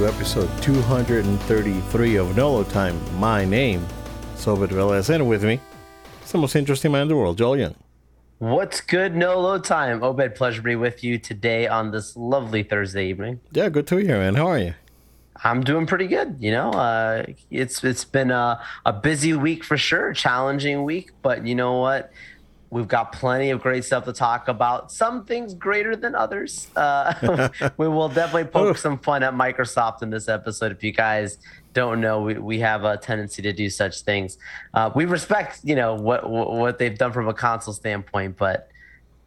Hello and welcome to episode 233 of Nolo Time. My name is Obed Velez, and with me, it's the most interesting man in the world, Joel Young. What's good, Nolo Time? Obed, pleasure to be with you today on this lovely Thursday evening. Yeah, good to hear, man. How are you? I'm doing pretty good. You know, uh, it's it's been a, a busy week for sure, challenging week, but you know what? We've got plenty of great stuff to talk about. Some things greater than others. Uh, we will definitely poke some fun at Microsoft in this episode. If you guys don't know, we, we have a tendency to do such things. Uh, we respect, you know, what what they've done from a console standpoint, but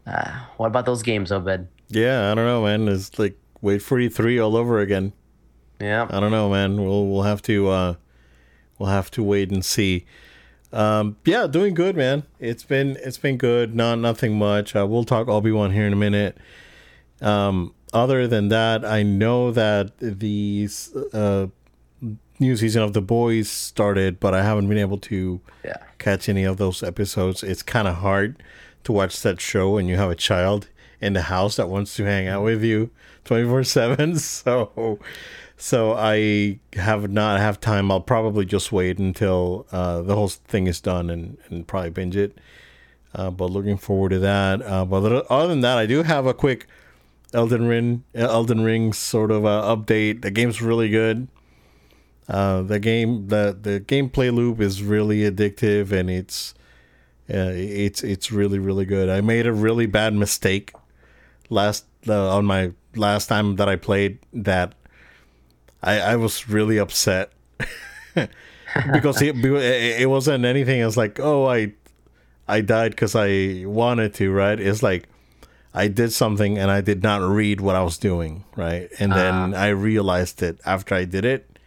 uh, what about those games, Obed? Yeah, I don't know, man. It's like Wait for E3 all over again. Yeah, I don't know, man. We'll we'll have to uh, we'll have to wait and see. Um, yeah, doing good, man. It's been it's been good. Not nothing much. Uh, we'll talk Obi Wan here in a minute. Um, other than that, I know that the uh, new season of The Boys started, but I haven't been able to yeah. catch any of those episodes. It's kind of hard to watch that show when you have a child in the house that wants to hang out with you twenty four seven. So so I have not have time. I'll probably just wait until uh, the whole thing is done and, and probably binge it. Uh, but looking forward to that. Uh, but other than that, I do have a quick Elden Ring, Elden Ring sort of uh, update. The game's really good. Uh, the game, the the gameplay loop is really addictive, and it's uh, it's it's really really good. I made a really bad mistake last on my last time that I played that I, I was really upset because it, it wasn't anything. It's like, oh, I I died because I wanted to, right? It's like I did something and I did not read what I was doing, right? And then uh. I realized it after I did it,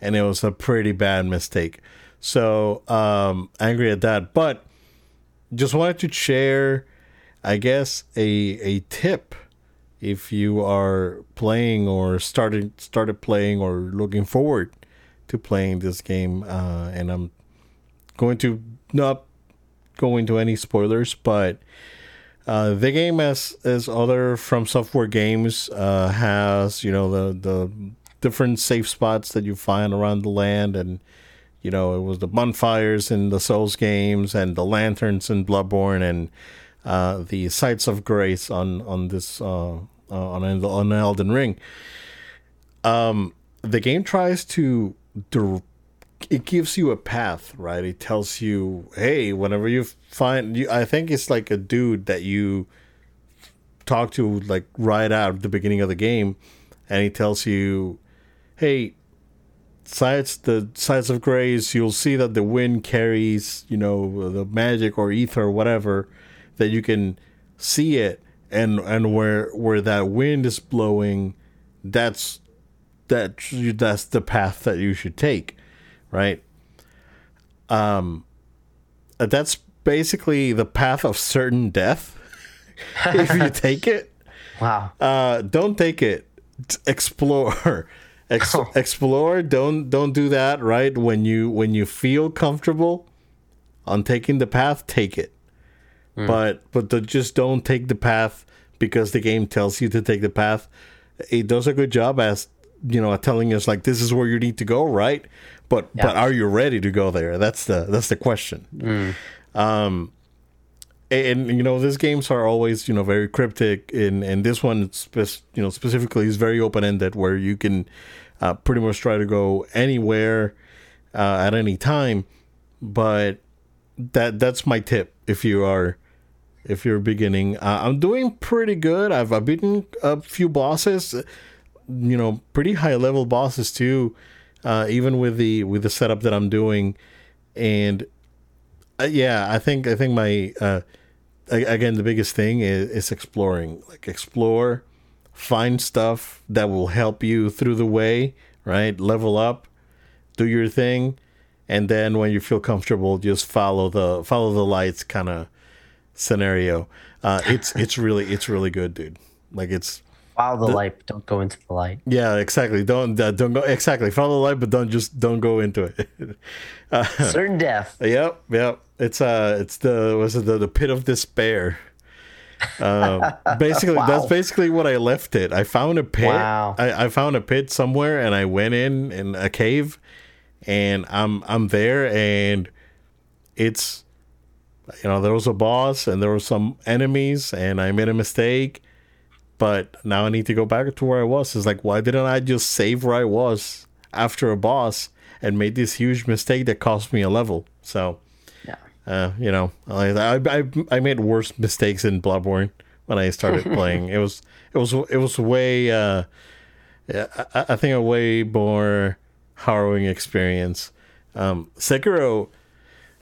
and it was a pretty bad mistake. So um, angry at that, but just wanted to share, I guess, a a tip if you are playing or started started playing or looking forward to playing this game. Uh, and I'm going to not go into any spoilers, but uh, the game, as as other From Software games, uh, has you know the the different safe spots that you find around the land, and you know it was the bonfires in the Souls games, and the lanterns in Bloodborne, and uh, the sites of grace on on this uh, on on Elden Ring. Um, the game tries to it gives you a path, right? It tells you, hey, whenever you find you, I think it's like a dude that you talk to like right out at the beginning of the game, and he tells you, hey, sites the sites of grace, you'll see that the wind carries, you know, the magic or ether or whatever, that you can see it and and where where that wind is blowing, that's that that's the path that you should take, right? Um, that's basically the path of certain death. if you take it, wow. Uh, don't take it. Explore. Ex- oh. Explore. Don't don't do that. Right when you when you feel comfortable on taking the path, take it. Mm. But but the, just don't take the path because the game tells you to take the path. It does a good job as you know telling us like this is where you need to go, right? But yeah. but are you ready to go there? That's the that's the question. Mm. Um, and, and, you know these games are always you know very cryptic, and and this one spe- you know specifically is very open ended, where you can uh, pretty much try to go anywhere uh, at any time. But that that's my tip if you are if you're beginning. Uh, I'm doing pretty good. I've, I've beaten a few bosses, you know, pretty high level bosses too, uh, even with the with the setup that I'm doing, and uh, yeah, I think I think my uh, again the biggest thing is, is exploring. Like explore, find stuff that will help you through the way. Right, level up, do your thing, and then when you feel comfortable, just follow the follow the lights, kind of scenario. Uh, it's it's really it's really good, dude. Like it's follow the, the light, don't go into the light. Yeah, exactly. Don't uh, don't go exactly follow the light, but don't just don't go into it. uh, Certain death. Yep, yep. It's uh, it's the was it the, the pit of despair. Uh, basically, wow. that's basically what I left it. I found a pit. Wow. I, I found a pit somewhere, and I went in in a cave, and I'm I'm there, and it's you know there was a boss, and there were some enemies, and I made a mistake, but now I need to go back to where I was. It's like why didn't I just save where I was after a boss and made this huge mistake that cost me a level? So uh, you know, I, I I made worse mistakes in Bloodborne when I started playing. It was it was it was way uh, I, I think a way more harrowing experience. Um, Sekiro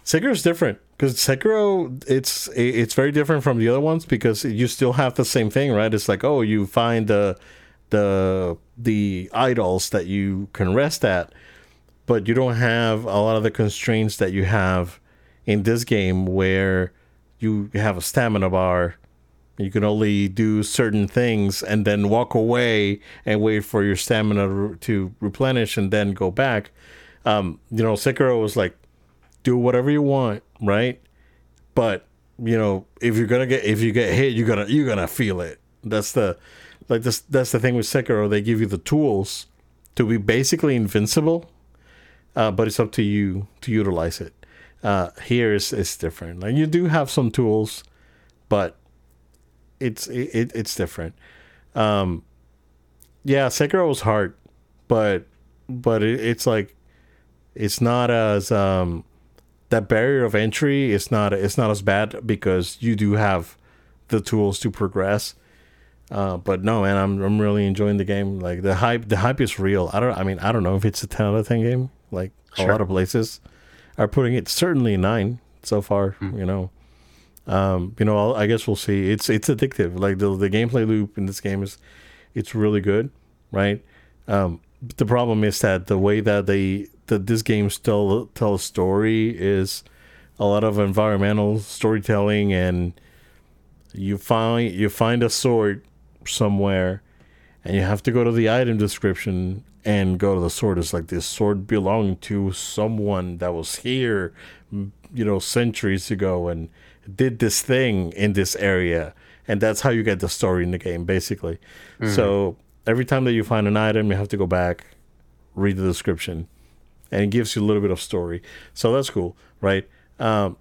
Sekiro's different because Sekiro it's it's very different from the other ones because you still have the same thing, right? It's like oh, you find the the the idols that you can rest at, but you don't have a lot of the constraints that you have in this game where you have a stamina bar. You can only do certain things and then walk away and wait for your stamina to replenish and then go back. Um, you know sekiro was like do whatever you want right but you know if you're gonna get if you get hit you're gonna you're gonna feel it that's the like this that's the thing with sekiro they give you the tools to be basically invincible uh, but it's up to you to utilize it uh, here is is different. Like you do have some tools, but it's it, it's different. Um, yeah, Sekiro was hard, but but it, it's like it's not as um that barrier of entry is not it's not as bad because you do have the tools to progress. Uh, but no, man, I'm I'm really enjoying the game. Like the hype, the hype is real. I don't. I mean, I don't know if it's a ten out of ten game. Like sure. a lot of places, are putting it certainly nine so far. Mm. You know, um, you know, I'll, i guess we'll see. It's it's addictive. Like the the gameplay loop in this game is, it's really good, right? Um, the problem is that the way that they that this game still tell a story is a lot of environmental storytelling, and you find you find a sword somewhere, and you have to go to the item description and go to the sword. It's like this sword belonged to someone that was here, you know, centuries ago and did this thing in this area. And that's how you get the story in the game, basically. Mm-hmm. So every time that you find an item, you have to go back, read the description, and it gives you a little bit of story. So that's cool, right? Um,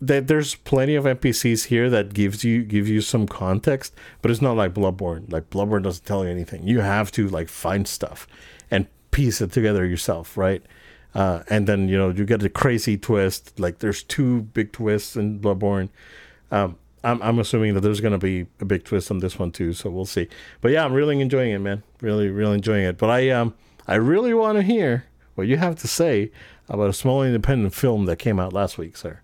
that there's plenty of NPCs here that gives you give you some context, but it's not like Bloodborne. Like Bloodborne doesn't tell you anything. You have to like find stuff and piece it together yourself, right? Uh, and then you know you get a crazy twist. Like there's two big twists in Bloodborne. Um, I'm I'm assuming that there's gonna be a big twist on this one too. So we'll see. But yeah, I'm really enjoying it, man. Really, really enjoying it. But I um I really want to hear what you have to say about a small independent film that came out last week, sir.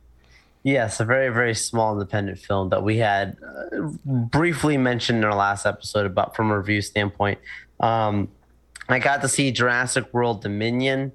Yes, a very, very small independent film that we had uh, briefly mentioned in our last episode about from a review standpoint. Um, I got to see Jurassic World Dominion.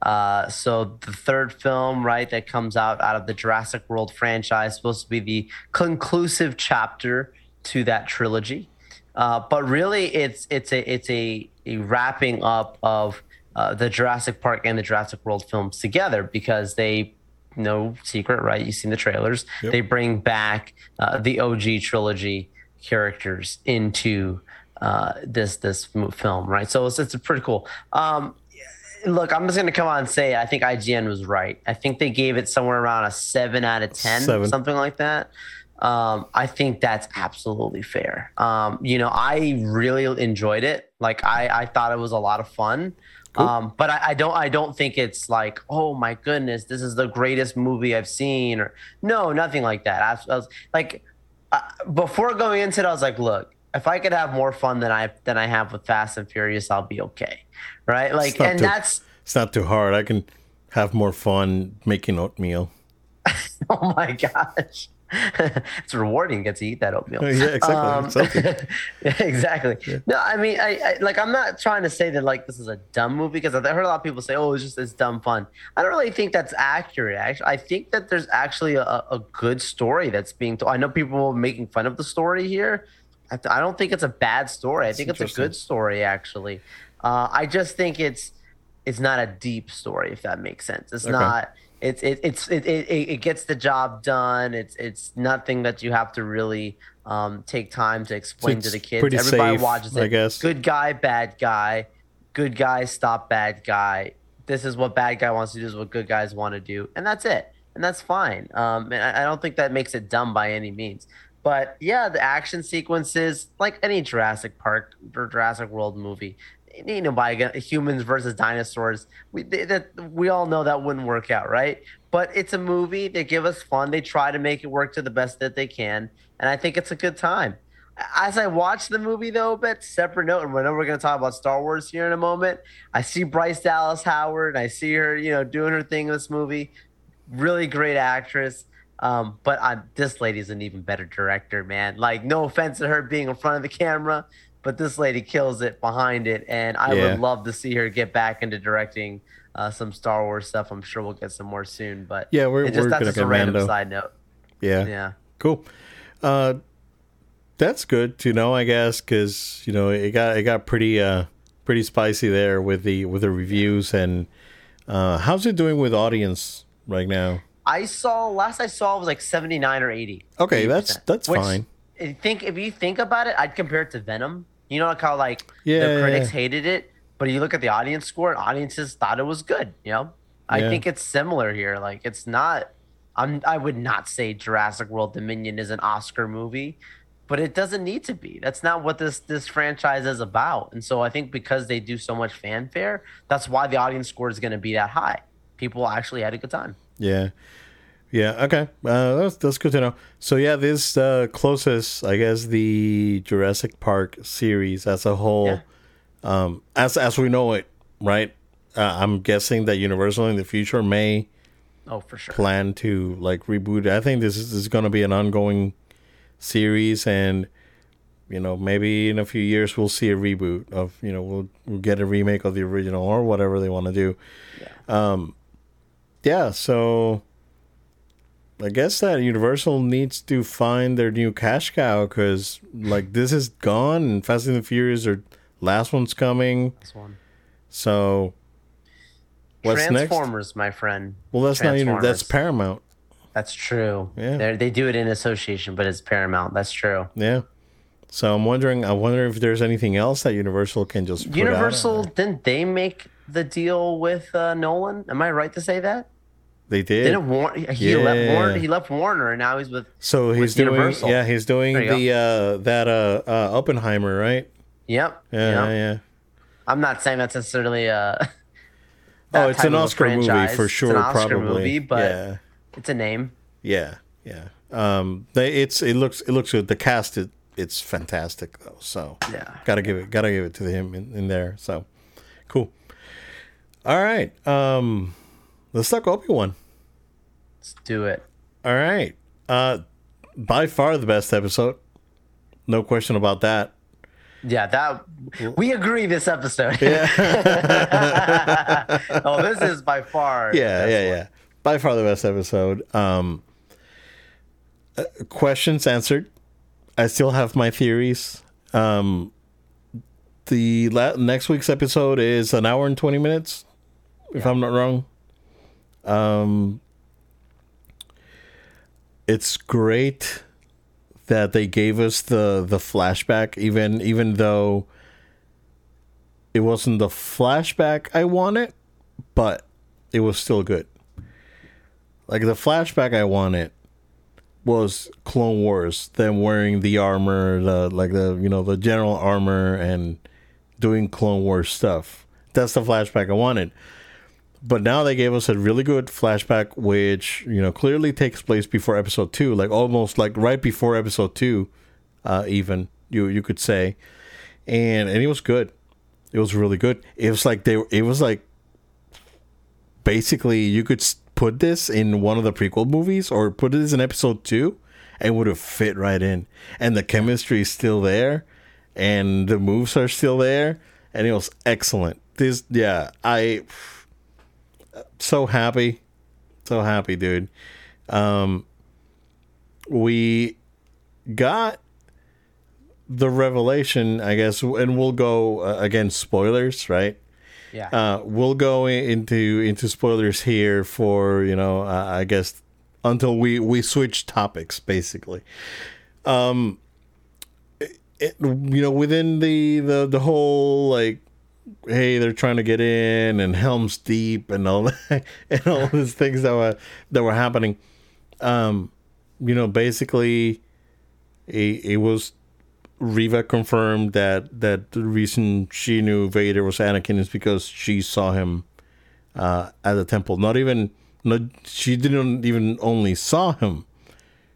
Uh, so the third film, right, that comes out out of the Jurassic World franchise, supposed to be the conclusive chapter to that trilogy. Uh, but really, it's it's a it's a, a wrapping up of uh, the Jurassic Park and the Jurassic World films together because they no secret, right? You've seen the trailers. Yep. They bring back uh, the OG trilogy characters into uh, this this film, right? So it's, it's pretty cool. Um, look, I'm just gonna come on and say I think IGN was right. I think they gave it somewhere around a seven out of ten, seven. something like that. Um, I think that's absolutely fair. Um, you know, I really enjoyed it. Like I, I thought it was a lot of fun. Cool. Um, but I, I, don't I don't think it's like, oh my goodness, this is the greatest movie I've seen or no, nothing like that. I, I was like uh, before going into it, I was like, look, if I could have more fun than I than I have with Fast and Furious, I'll be okay. Right? Like and too, that's it's not too hard. I can have more fun making oatmeal. oh my gosh. it's rewarding to get to eat that oatmeal. yeah, exactly. Um, yeah, exactly. Yeah. No, I mean, I, I, like. I'm not trying to say that like this is a dumb movie because I've heard a lot of people say, "Oh, it's just it's dumb fun." I don't really think that's accurate. Actually, I think that there's actually a, a good story that's being told. I know people making fun of the story here, I, th- I don't think it's a bad story. I think it's a good story, actually. Uh, I just think it's it's not a deep story, if that makes sense. It's okay. not. It's it, it's it, it it gets the job done. It's it's nothing that you have to really um, take time to explain it's to the kids. Everybody safe, watches it. I guess. Good guy, bad guy. Good guy, stop bad guy. This is what bad guy wants to do. This is what good guys want to do, and that's it. And that's fine. Um, and I I don't think that makes it dumb by any means. But yeah, the action sequences, like any Jurassic Park or Jurassic World movie, you know, by humans versus dinosaurs, we that we all know that wouldn't work out, right? But it's a movie. They give us fun. They try to make it work to the best that they can, and I think it's a good time. As I watch the movie, though, but separate note, and I know we're going to talk about Star Wars here in a moment. I see Bryce Dallas Howard. I see her, you know, doing her thing in this movie. Really great actress. Um, but I, this lady's an even better director, man. Like, no offense to her being in front of the camera, but this lady kills it behind it, and I Yeah. would love to see her get back into directing uh, some Star Wars stuff. I'm sure we'll get some more soon, but Yeah, we're- just we're that's just a random Mando. side note. Yeah. Yeah, Cool. Uh, that's good to know, I guess, because you know it got it got pretty uh pretty spicy there with the with the reviews and uh, how's it doing with audience right now? I saw last I saw was like 79 or 80. Okay, that's 80%, that's which fine. I think if you think about it, I'd compare it to Venom. You know, like how like Yeah, the critics hated it, but you look at the audience score, and audiences thought it was good. You know, I think it's similar here. Like it's not. I'm. I would not say Jurassic World Dominion is an Oscar movie, but it doesn't need to be. That's not what this this franchise is about. And so I think because they do so much fanfare, that's why the audience score is going to be that high. People actually had a good time. Yeah. Yeah, okay. Uh, that's that's good to know. So yeah, this uh, closest, I guess, the Jurassic Park series as a whole, Yeah. um, as as we know it, right? Uh, I'm guessing that Universal in the future may Oh, for sure. plan to like reboot. I think this is, is going to be an ongoing series, and you know maybe in a few years we'll see a reboot of you know we'll, we'll get a remake of the original or whatever they want to do. Yeah. Um, yeah. So I guess that Universal needs to find their new cash cow because like this is gone, and Fast and the Furious are last one's coming. This one. So what's next? Transformers, my friend. Well, that's not even that's Paramount. That's true. Yeah. They're, they do it in association, but it's Paramount. That's true. Yeah. So I'm wondering. I wonder if there's anything else that Universal can just put out. Universal didn't they make the deal with uh, Nolan? Am I right to say that? They did. Didn't Warner? He left Warner. He left Warner, and now he's with. so he's with doing. Universal. Yeah, he's doing the uh that uh, uh Oppenheimer, right? Yep. Yeah, yeah. yeah. I'm not saying that's necessarily uh Oh, it's an a Oscar movie franchise. for It's sure. an Oscar probably. movie, but yeah, it's a name. yeah, yeah. Um, they, it's it looks it looks good. The cast it, it's fantastic though. So Yeah. gotta give it gotta give it to him in, in there. So cool. All right. Um, let's talk Obi Wan. Let's do it. All right. Uh, by far the best episode. No question about that. Yeah, that we agree this episode. Yeah. oh, this is by far. the Yeah, best yeah, one. yeah. By far the best episode. Um, uh, questions answered. I still have my theories. Um, the la- next week's episode is an hour and twenty minutes, if I'm not wrong. Um, it's great that they gave us the the flashback, even even though it wasn't the flashback I wanted, but it was still good. Like the flashback I wanted was Clone Wars, them wearing the armor, the like the you know the general armor and doing Clone Wars stuff. That's the flashback I wanted. But now they gave us a really good flashback, which you know clearly takes place before Episode Two, like almost like right before Episode Two, uh, even you you could say, and and it was good. It was really good. It was like they. It was like basically you could put this in one of the prequel movies or put this in episode two and would have fit right in and the chemistry is still there and the moves are still there and it was excellent this yeah i so happy so happy dude um we got the revelation i guess and we'll go uh, again spoilers right Yeah. uh, we'll go into into spoilers here for you know uh, I guess until we we switch topics basically. Um, it, you know, within the the the whole like, hey, they're trying to get in and Helm's Deep and all that, and all these things that were that were happening. Um, you know, basically, it, it was Reva confirmed that that the reason she knew Vader was Anakin is because she saw him uh, at the temple. Not even, not she didn't even only saw him.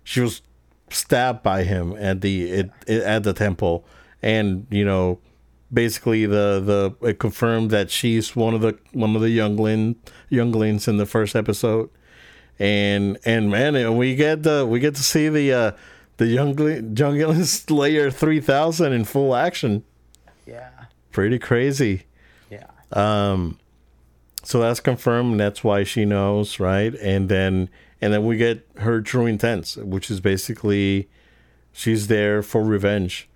She was stabbed by him at the it, it, at the temple, and you know, basically the the it confirmed that she's one of the one of the youngling younglings in the first episode, and and man, we get the we get to see the uh, the youngling youngling Slayer three thousand in full action. Yeah, pretty crazy. Yeah. Um, so that's confirmed. And that's why she knows, right? And then and then we get her true intents, which is basically she's there for revenge.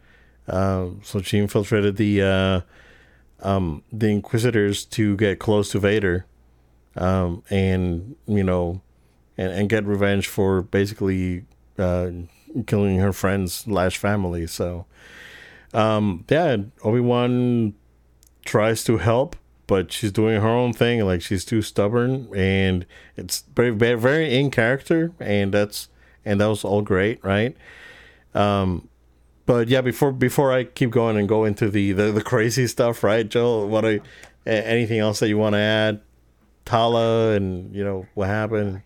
Uh, so she infiltrated the uh, um, the Inquisitors to get close to Vader, um, and you know, and, and get revenge for basically uh, killing her friends slash family. So, um, yeah, Obi Wan tries to help, but she's doing her own thing. Like she's too stubborn, and it's very, very, very in character, and that's and that was all great, right? Um, but yeah, before before I keep going and go into the the, the crazy stuff, right, Joel? What I anything else that you want to add? Tala and you know what happened.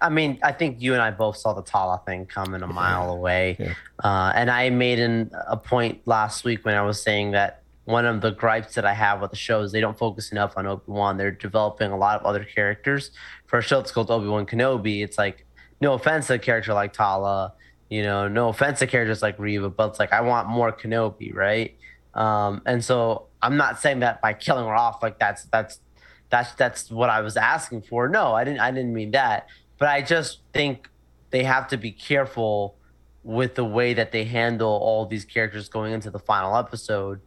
I mean, I think you and I both saw the Tala thing coming a mile away, yeah. uh, and I made an, a point last week when I was saying that one of the gripes that I have with the show is they don't focus enough on Obi Wan. They're developing a lot of other characters. For a show that's called Obi Wan Kenobi, it's like no offense to a character like Tala, you know, no offense to characters like Reva, but it's like I want more Kenobi, right? Um, and so I'm not saying that by killing her off, like that's that's that's that's what I was asking for. No, I didn't I didn't mean that. But I just think they have to be careful with the way that they handle all these characters going into the final episode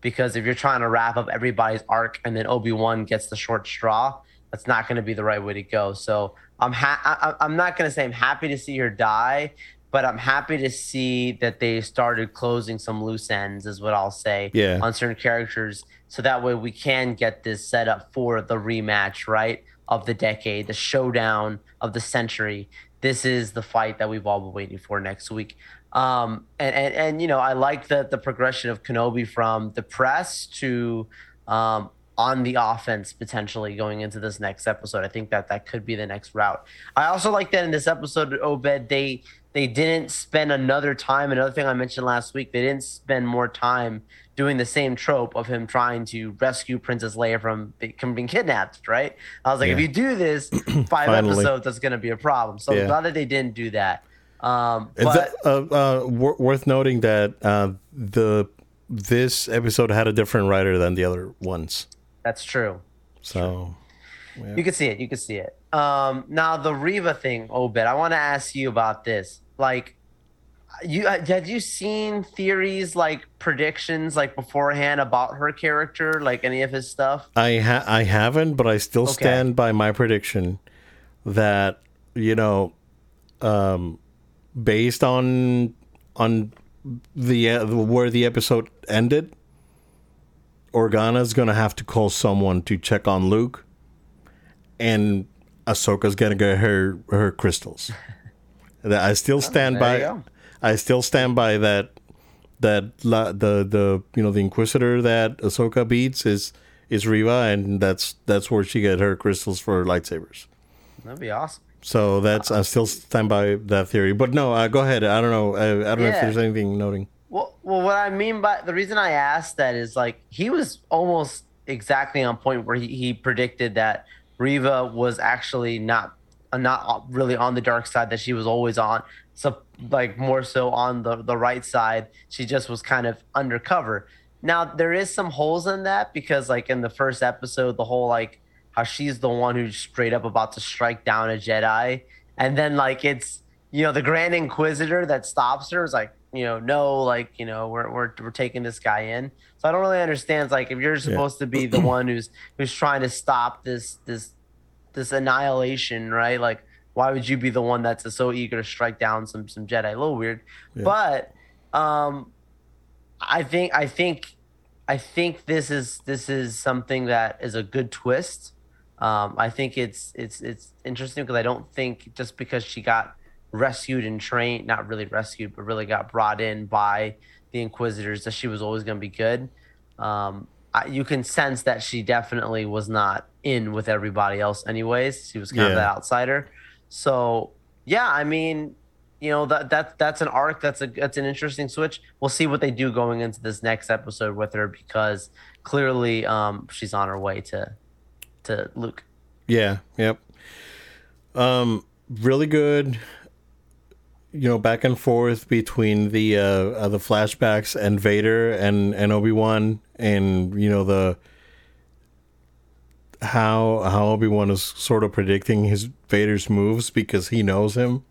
because if you're trying to wrap up everybody's arc and then Obi-Wan gets the short straw, that's not going to be the right way to go. So I'm ha- I- I'm not going to say I'm happy to see her die, but I'm happy to see that they started closing some loose ends, is what I'll say, yeah. on certain characters. So that way we can get this set up for the rematch, right? Of the decade, the showdown of the century. This is the fight that we've all been waiting for next week. Um, and, and, and, you know, I like the, the progression of Kenobi from the press to um, on the offense potentially going into this next episode. I think that that could be the next route. I also like that in this episode, Obed, they they didn't spend another time. Another thing I mentioned last week, they didn't spend more time doing the same trope of him trying to rescue Princess Leia from being kidnapped. Right? I was like, yeah. if you do this five episodes, that's going to be a problem. So yeah. glad that they didn't do that. Um, but, that, uh, uh, w- worth noting that uh, the this episode had a different writer than the other ones. That's true. So yeah. you can see it. You can see it. Um, now the Reva thing, Obed. I want to ask you about this. Like, you uh, had you seen theories like predictions like beforehand about her character, like any of his stuff? I ha- I haven't, but I still okay. stand by my prediction that you know, um, based on on the uh, where the episode ended, Organa's gonna have to call someone to check on Luke, and Ahsoka's gonna get her her crystals. I still oh, stand oh, by. I still stand by that. That la, the the you know the Inquisitor that Ahsoka beats is is Reva, and that's that's where she get her crystals for lightsabers. That'd be awesome. So that's I still stand by that theory. But no, uh, go ahead. I don't know. I, I don't yeah. know if there's anything noting. Well, well, what I mean by the reason I asked that is like he was almost exactly on point where he, he predicted that Reva was actually not Uh, not uh, really on the dark side that she was always on so like more so on the the right side she just was kind of undercover now there is some holes in that because like in the first episode the whole like how she's the one who's straight up about to strike down a Jedi, and then like it's you know the Grand Inquisitor that stops her is like you know no like you know we're we're we're taking this guy in. So I don't really understand like if you're supposed yeah. to be the one who's who's trying to stop this this this annihilation, right? Like why would you be the one that's so eager to strike down some some Jedi? A little weird, yeah. but um I think I think I think this is this is something that is a good twist. Um, I think it's it's it's interesting because I don't think just because she got rescued and trained, not really rescued, but really got brought in by the Inquisitors, that she was always going to be good. Um, I, you can sense that she definitely was not in with everybody else, anyways. She was kind of Yeah. that outsider. So yeah, I mean, you know that that that's an arc. That's a that's an interesting switch. We'll see what they do going into this next episode with her because clearly um, she's on her way to to Luke. Yeah, yep. Um, really good. You know, back and forth between the uh, uh the flashbacks and Vader and and Obi Wan, and you know the how how Obi Wan is sort of predicting his Vader's moves because he knows him,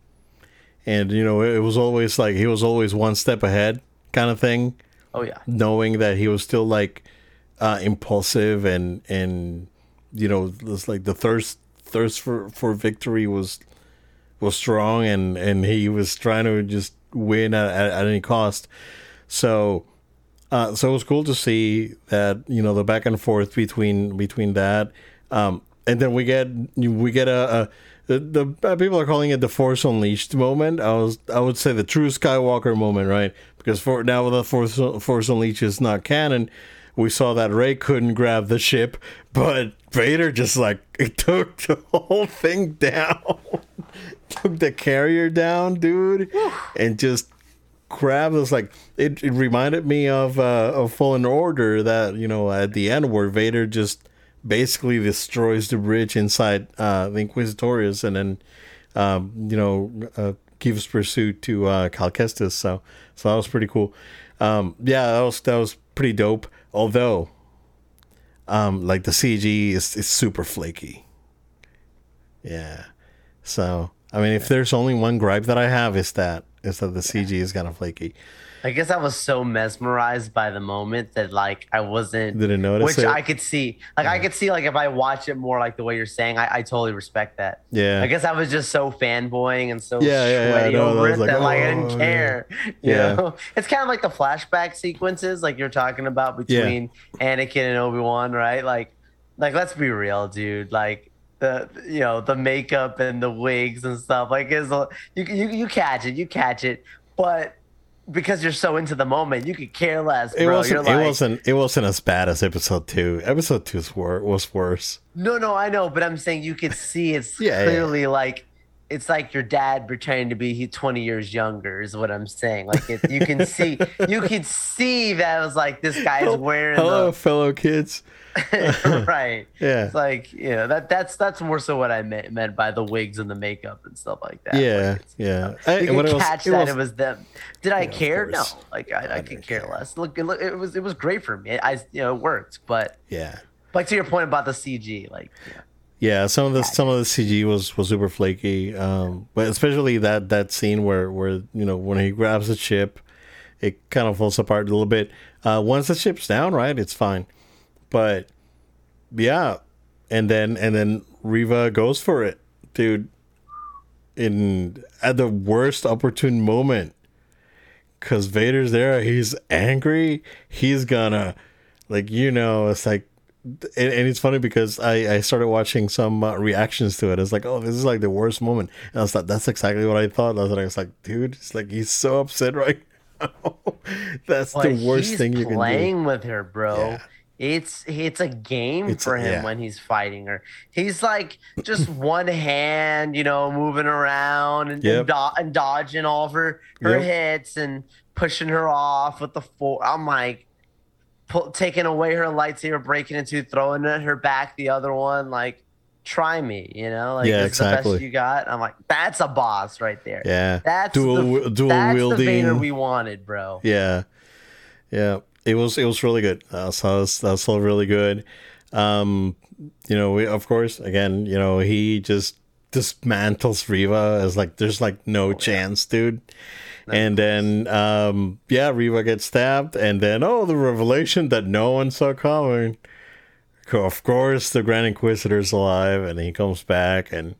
and you know it was always like he was always one step ahead kind of thing. Oh yeah, knowing that he was still like uh, impulsive and and you know it's like the thirst thirst for for victory was was strong and and he was trying to just win at, at, at any cost so uh, so it was cool to see that you know the back and forth between between that um, and then we get we get a, a the, the uh, people are calling it the Force Unleashed moment. I was I would say the true Skywalker moment, right? Because for now the Force Force Unleashed is not canon. We saw that Rey couldn't grab the ship, but Vader just like took the whole thing down, took the carrier down, dude, and just grabbed us like it, it reminded me of uh, of Fallen Order that you know at the end where Vader just basically destroys the bridge inside uh, the Inquisitorius and then um, you know uh, gives pursuit to uh. So so that was pretty cool. Um, yeah, that was that was pretty dope. Although, um, like the CG is is super flaky. Yeah. So I mean, if there's only one gripe that I have, is that is that the CG is kind of flaky. I guess I was so mesmerized by the moment that like I wasn't Didn't notice which it? I could see. Like I could see like if I watch it more like the way you're saying, I, I totally respect that. Yeah. I guess I was just so fanboying and so Yeah, yeah, yeah, sweaty I know, over it like, that like I oh, didn't yeah. care. You Yeah. know? It's kind of like the flashback sequences like you're talking about between Anakin and Obi-Wan, right? Like like let's be real, dude. Like the you know, the makeup and the wigs and stuff. Like is you, you you catch it, you catch it. But because you're so into the moment, you could care less, It wasn't. you're like, it wasn't. It wasn't as bad as episode two. Episode two was wor- was worse. No, no, I know, but I'm saying you could see it's Yeah, yeah. clearly like it's like your dad pretending to be he 20 years younger is what I'm saying. Like it, you can see you could see that it was like this guy's wearing Hello, fellow kids. right. Yeah. It's like you know that that's that's more so what I meant meant by the wigs and the makeup and stuff like that. Yeah, Like, yeah. You I- could it was- catch it that was- it was them. Did I of care? No, like I, I, could didn't care care. less. Look, it, look, it was it was great for me. I you know it worked, but Yeah, like to your point about the CG, like know, yeah. Some of the some of the CG was was super flaky. Um, but especially that that scene where where you know when he grabs the ship, it kind of falls apart a little bit. Uh, once the ship's down, right, it's fine. But yeah, and then and then Reva goes for it, dude. In at the worst opportune moment, because Vader's there, he's angry. He's gonna, like you know, it's like, and, and it's funny because I I started watching some uh, reactions to it. It's like, oh, this is like the worst moment, and I was like, that's exactly what I thought. I was like, I was like, dude, it's like he's so upset right now. that's Like, the worst thing you can do. playing with her, bro. Yeah. It's it's a game It's- for him yeah. when he's fighting her. He's like just one hand, you know, moving around and, Yep. and, do- and dodging all of her her Yep. hits and pushing her off with the four. I'm like pull, taking away her lightsaber, breaking into, throwing it at her back. The other one, like, try me, you know, like Yeah, is the exactly. best you got. I'm like, that's a boss right there. Yeah, That's dual the, dual that's wielding. the Vader we wanted, bro. Yeah, yeah. It was it was really good. Uh, so that was, that was all really good. Um, you know, we, of course, again, you know, he just dismantles Reva as like there's like no chance, dude. And then, um, yeah, Reva gets stabbed, and then oh, the revelation that no one saw coming. Of course, the Grand Inquisitor's alive, and he comes back, and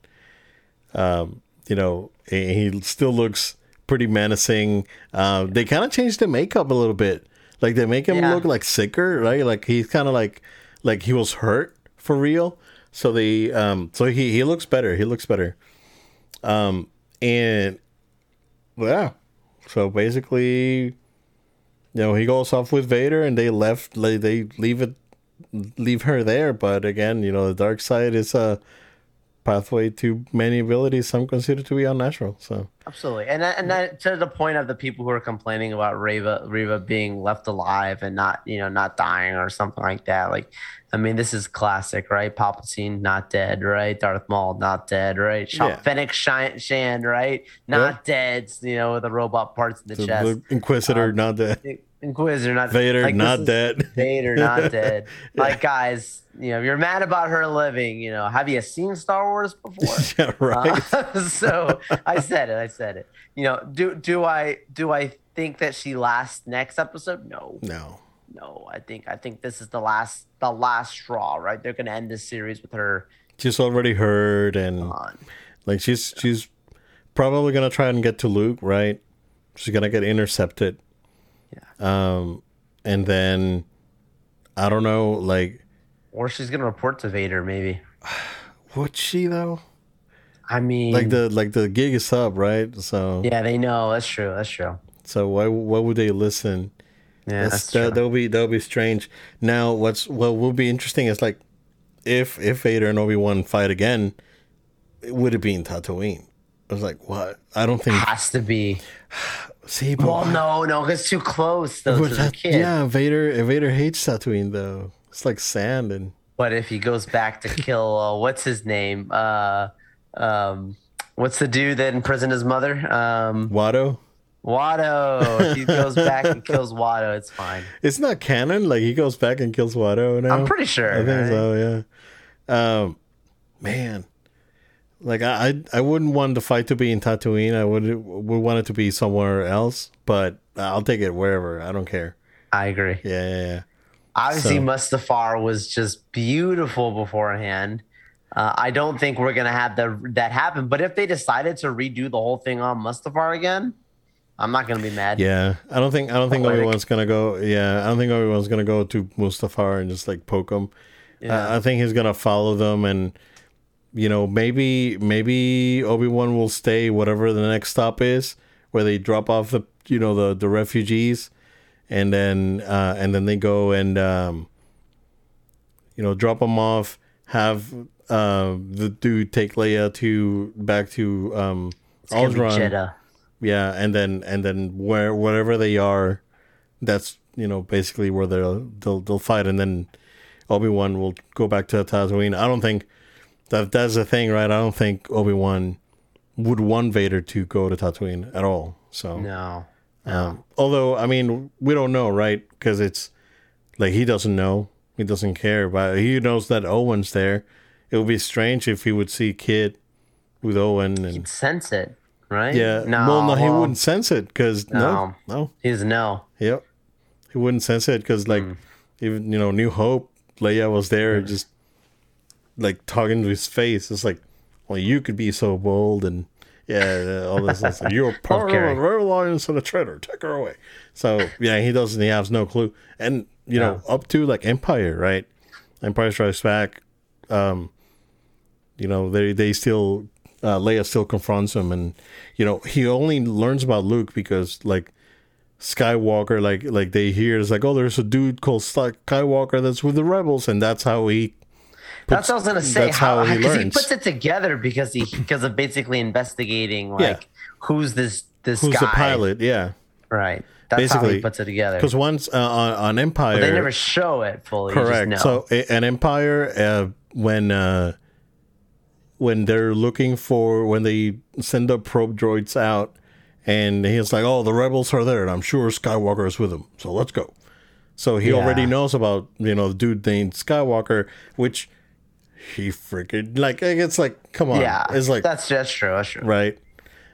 um, you know, he he still looks pretty menacing. Uh, they kind of changed the makeup a little bit. Like they make him Yeah. look like sicker, right? Like he's kind of like like he was hurt for real. So they um so he he looks better. He looks better. Um and yeah. So basically you know, he goes off with Vader and they left like they leave it leave her there, but again, you know, the dark side is a pathway to many abilities some consider to be unnatural. So Absolutely, and that, and that to the point of the people who are complaining about Reva Reva being left alive and not you know not dying or something like that. Like, I mean, this is classic, right? Palpatine not dead, right? Darth Maul not dead, right? Sha- Yeah. Fennec Shan, Shan, right? Not dead, you know, with the robot parts in the the, chest. the Inquisitor Um, not dead. Inquisitor not Vader like, not dead. Vader not dead. Like guys, you know, you're mad about her living. You know, have you seen Star Wars before? yeah, right. Uh, so I said it. I said it. You know, do do I do I think that she lasts next episode? No, no. No. I think I think this is the last the last straw. Right? They're gonna end this series with her She's already hurt, and like she's she's probably gonna try and get to Luke, right? She's gonna get intercepted. Yeah. Um and then I don't know, like Or she's gonna report to Vader. Maybe. would she though? I mean, Like the like the gig is up, right? So yeah, they know. That's true. That's true. so why why would they listen? Yeah, That's, that's, that, true. that'll be that'll be strange. Now, what's what will be interesting is like if if Vader and Obi Wan fight again, would it be in Tatooine? I was like, what? I don't think. it Has to be. See, but Well, no, no, it's too close though to the that- kid. yeah, Vader Vader hates Tatooine though. It's like sand and But if he goes back to kill, uh, what's his name? Uh, um, what's the dude that imprisoned his mother? Um, Watto. Watto. He goes back and kills Watto, it's fine. It's not canon. Like he goes back and kills Watto now. I'm pretty sure. I think right? so. Yeah. Um, man, like I, I, I wouldn't want the fight to be in Tatooine. I would would want it to be somewhere else. But I'll take it wherever. I don't care. I agree. Yeah, yeah, yeah. Obviously, So- Mustafar was just beautiful beforehand. Uh, I don't think we're gonna have the, that happen. But if they decided to redo the whole thing on Mustafar again, I'm not gonna be mad. Yeah, I don't think I don't think Poetic. Obi Wan's gonna go. Yeah, I don't think Obi Wan's gonna go to Mustafar and just like poke him. Yeah. I, I think he's gonna follow them, and you know maybe maybe Obi Wan will stay whatever the next stop is, where they drop off the you know the the refugees, and then uh, and then they go and um, you know drop them off, have uh, the dude take Leia to back to um, It's gonna be Alderaan. Jedha. Yeah, and then and then where wherever they are, that's you know basically where they'll they'll they'll fight, and then Obi Wan will go back to Tatooine. I don't think that that's the thing, right? I don't think Obi Wan would want Vader to go to Tatooine at all. So, No. um, although I mean we don't know, right? Because it's like he doesn't know, he doesn't care, but he knows that Owen's there. It would be strange if he would see Kid with Owen and He'd sense it, right? yeah. No. well, no, he well, wouldn't sense it because no, No. no, He's no. yep, he wouldn't sense it because like Hmm. even you know New Hope, Leia was there just like talking to his face. It's like, well, you could be so bold and yeah, all this. Like, You're a part of a red alliance and a traitor. Take her away. So yeah, he doesn't. He has no clue. And you know, up to like Empire, right? Empire Strikes Back. Um, you know, they they still uh, Leia still confronts him, and you know he only learns about Luke because like Skywalker, like like they hear it's like oh, there's a dude called Skywalker that's with the rebels, and that's how he. That's what I was gonna say. that's how he he, puts it together because he because of basically investigating like Yeah. who's this this Who's guy, the pilot? Yeah, right? That's how Basically, he puts it together. because once uh, on, on Empire, they never show it fully. correct. So an Empire, uh, when uh, when they're looking for when they send the probe droids out, and he's like, "Oh, the rebels are there, and I'm sure Skywalker is with them. So let's go." So he Yeah. already knows about you know the dude named Skywalker, which he freaking like. It's like, come on, yeah, it's like that's that's true. That's true. right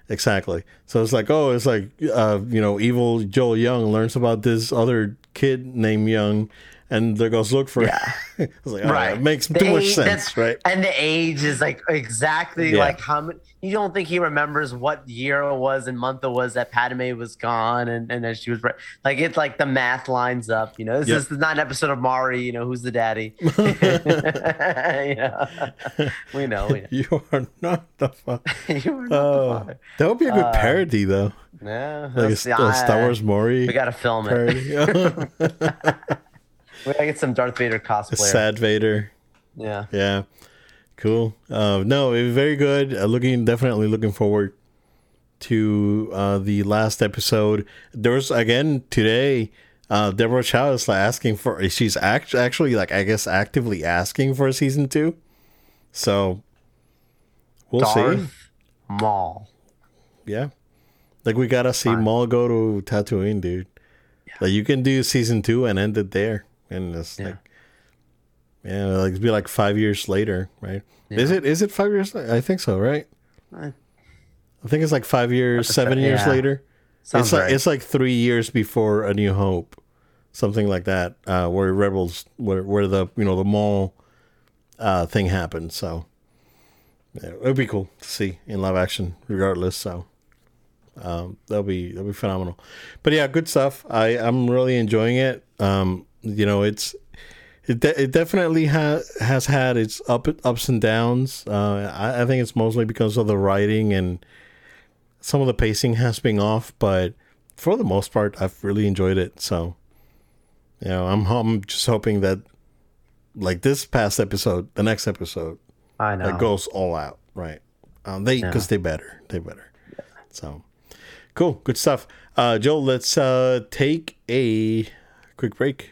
exactly so it's like oh it's like uh you know evil joel young learns about this other kid named Young, and the goes look for Yeah. it. I was like, oh, right. it makes The too much sense, right? And the age is like exactly Yeah. like how many. You don't think he remembers what year it was and month it was that Padme was gone and and that she was like it's like the math lines up. You know, this Yep. is not an episode of Maury. You know, who's the daddy? you know, we know. We know. You are not the father. you were not the Oh, father. that would be a good Uh, parody, though. Yeah, Like a, a Star Wars Maury We gotta film it. We gotta get some Darth Vader cosplay. Sad Vader. Yeah. Yeah, cool. Uh, no, it was very good. Uh, looking definitely looking forward to uh, the last episode. There was again today. Uh, Deborah Chow is like asking for. She's act- actually like I guess actively asking for a season two. So we'll see. Darth Maul. Yeah, like we gotta see Fine. Maul go to Tatooine, dude. Like you can do season two and end it there, and it's Yeah. like, yeah, like it'd be like five years later, right? Is it? Is it five years? I think so, right? I- I think it's like five years, seven se- years yeah. later. Sounds it's like right. it's like three years before A New Hope, something like that, uh, where Rebels, where where the you know the Maul uh, thing happened. So yeah, it would be cool to see in live action, regardless. So um, that'll be that'll be phenomenal. But yeah, good stuff. I I'm really enjoying it. Um, you know, it's it de- it definitely has has had its up ups and downs. Uh, I, I think it's mostly because of the writing and some of the pacing has been off, but for the most part, I've really enjoyed it. So, you know, I'm I'm just hoping that like this past episode, the next episode, I know. that goes all out, right? Um, they because they better, they better. So, cool, good stuff. Uh, Joel, let's uh, take a quick break,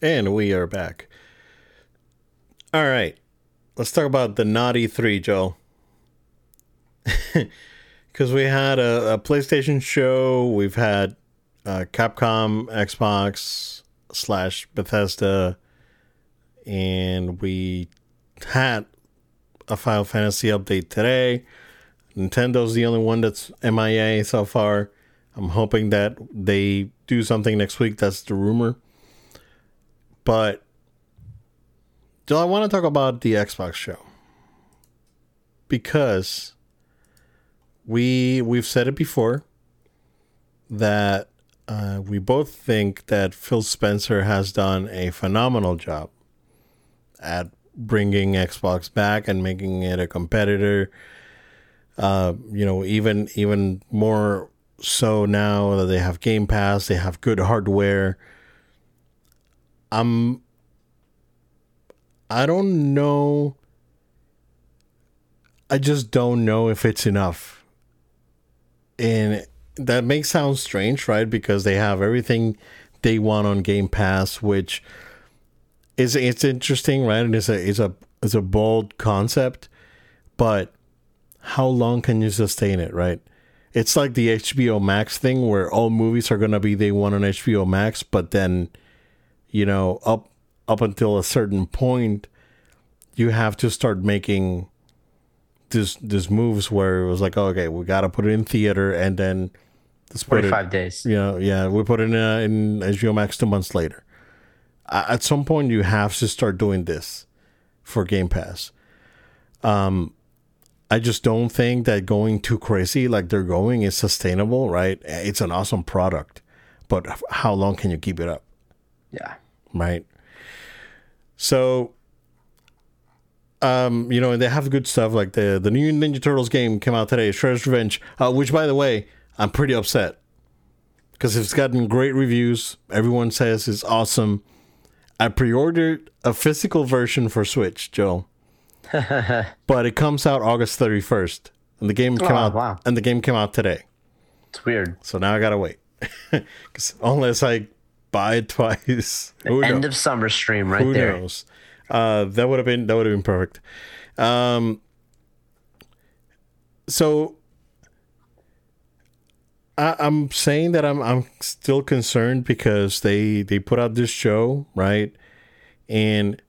And we are back. All right. Let's talk about the Naughty 3, Joel. Because we had a, a PlayStation show, we've had uh, Capcom, Xbox, slash Bethesda, and we had a Final Fantasy update today. Nintendo's the only one that's MIA so far. I'm hoping that they do something next week. That's the rumor. But do I want to talk about the Xbox show? Because we we've said it before that uh, we both think that Phil Spencer has done a phenomenal job at bringing Xbox back and making it a competitor. Uh, you know, even even more so now that they have Game Pass, they have good hardware. I'm I don't know. I just don't know if it's enough. And that may sound strange, right? Because they have everything they want on Game Pass, which is it's interesting, right? And it's a it's a it's a bold concept, but how long can you sustain it, right? It's like the HBO Max thing where all movies are gonna be they want on HBO Max, but then, you know, up up until a certain point, you have to start making this this moves where it was like, oh, okay, we got to put it in theater and then let's 45 it, days. You know, yeah, we put it in, uh, in HBO Max two months later. Uh, at some point, you have to start doing this for Game Pass. Um, I just don't think that going too crazy like they're going is sustainable, right? It's an awesome product, but how long can you keep it up? Yeah. Right. So um, you know, they have good stuff like the the new Ninja Turtles game came out today, Shredder's Revenge, uh, which by the way, I'm pretty upset because it's gotten great reviews. Everyone says it's awesome. I pre-ordered a physical version for Switch, Joe, but it comes out August 31st, and the game came oh, out. Wow. And the game came out today. It's weird. So now I gotta wait, because unless I buy it twice, the end knows? of summer stream right Who there. Knows? Uh, that would have been that would have been perfect. Um, so I, I'm saying that I'm I'm still concerned because they they put out this show right, and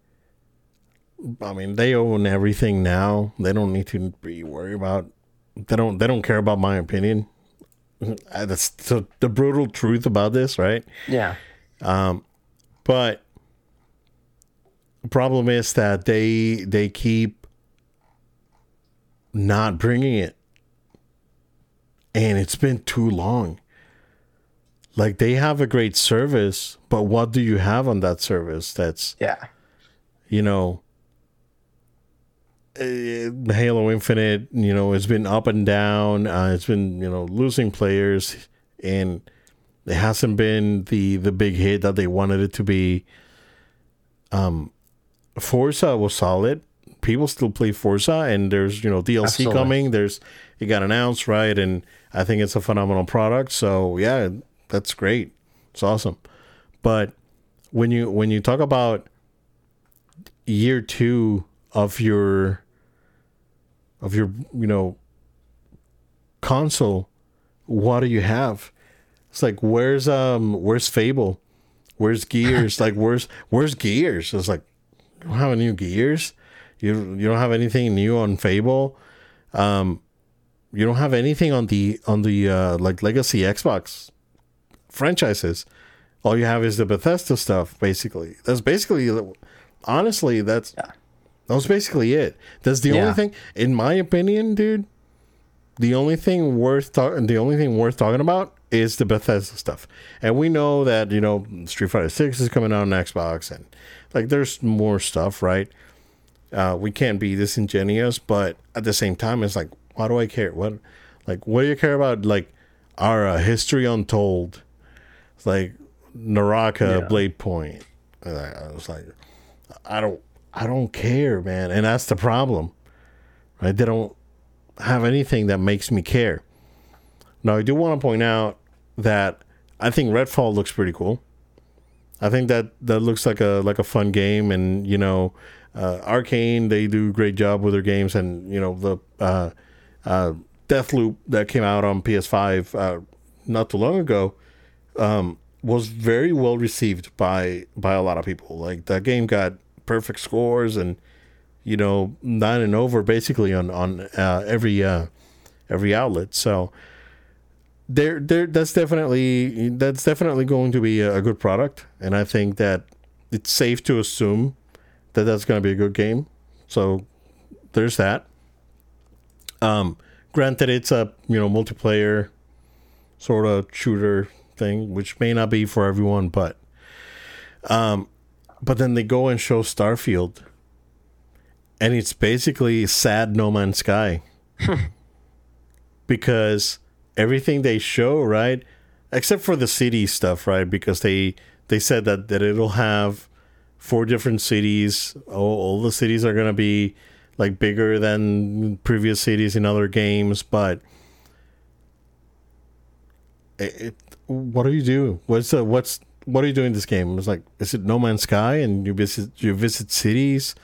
I mean they own everything now. They don't need to be worried about. They don't they don't care about my opinion. That's the, the brutal truth about this, right? Yeah. Um, but the problem is that they they keep not bringing it and it's been too long like they have a great service but what do you have on that service that's yeah you know uh, halo infinite you know it's been up and down uh, it's been you know losing players and it hasn't been the the big hit that they wanted it to be um Forza was solid. People still play Forza, and there's you know DLC Absolutely. coming. There's it got announced right, and I think it's a phenomenal product. So yeah, that's great. It's awesome. But when you when you talk about year two of your of your you know console, what do you have? It's like where's um where's Fable? Where's Gears? like where's where's Gears? It's like you don't have any new Gears. You you don't have anything new on Fable. Um, you don't have anything on the on the uh, like legacy Xbox franchises. All you have is the Bethesda stuff. Basically, that's basically honestly that's yeah. That was basically it. That's the yeah. only thing, in my opinion, dude. The only thing worth talking, the only thing worth talking about is the Bethesda stuff, and we know that you know Street Fighter Six is coming out on Xbox, and like there's more stuff, right? Uh, we can't be disingenuous, but at the same time, it's like, why do I care? What, like, what do you care about? Like, Ara uh, history untold, it's like Naraka, yeah. Blade Point. I was like, I don't, I don't care, man, and that's the problem, right? They don't have anything that makes me care. Now, I do want to point out that I think Redfall looks pretty cool. I think that that looks like a like a fun game, and you know, uh, Arkane they do a great job with their games, and you know the uh, uh, Deathloop that came out on PS5 uh, not too long ago um, was very well received by by a lot of people. Like that game got perfect scores, and you know nine and over basically on on uh, every uh, every outlet. So there there that's definitely that's definitely going to be a, good product. And i think that it's safe to assume that that's going to be a good game. So there's that. Um granted it's a you know multiplayer sort of shooter thing which may not be for everyone but um but then they go and show starfield and it's basically sad no man's sky hmm. because everything they show, right? Except for the city stuff, right? Because they they said that that it'll have four different cities. All, all the cities are gonna be like bigger than previous cities in other games, but it, it, what do you do? What's the what's what are you doing in this game? It's like is it No Man's Sky and you visit you visit cities?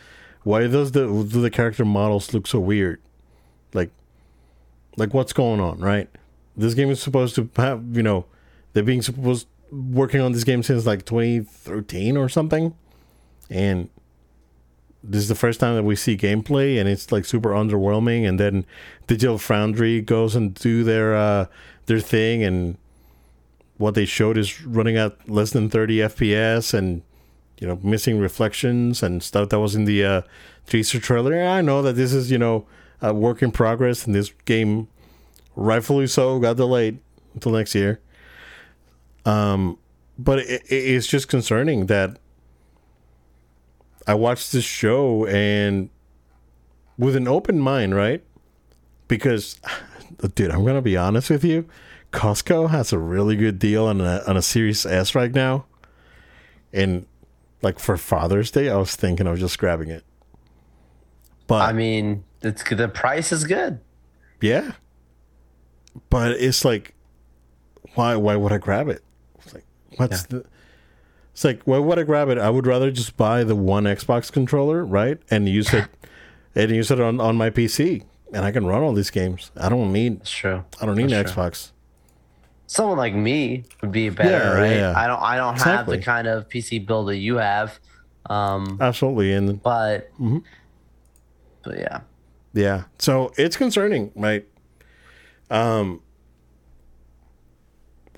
Why does the do the character models look so weird? Like like what's going on, right? This game is supposed to have you know they're being supposed working on this game since like 2013 or something, and this is the first time that we see gameplay and it's like super underwhelming and then digital foundry goes and do their uh their thing and what they showed is running at less than 30 fps and you know missing reflections and stuff that was in the uh teaser trailer i know that this is you know a work in progress and this game rightfully so got delayed until next year um but it, it's just concerning that I watched this show and with an open mind, right? Because, dude, I'm gonna be honest with you. Costco has a really good deal on a on a Series S right now, and like for Father's Day, I was thinking of just grabbing it. But I mean, it's the price is good. Yeah, but it's like, why? Why would I grab it? It's like, what's yeah. the it's like, why would I grab it? I would rather just buy the one Xbox controller, right, and use it, and use it on, on my PC, and I can run all these games. I don't need. That's true. I don't need That's an Xbox. Someone like me would be better, yeah, right? Yeah. I don't. I don't exactly. have the kind of PC build that you have. Um, Absolutely, and but, mm-hmm. but yeah, yeah. So it's concerning, right? Um,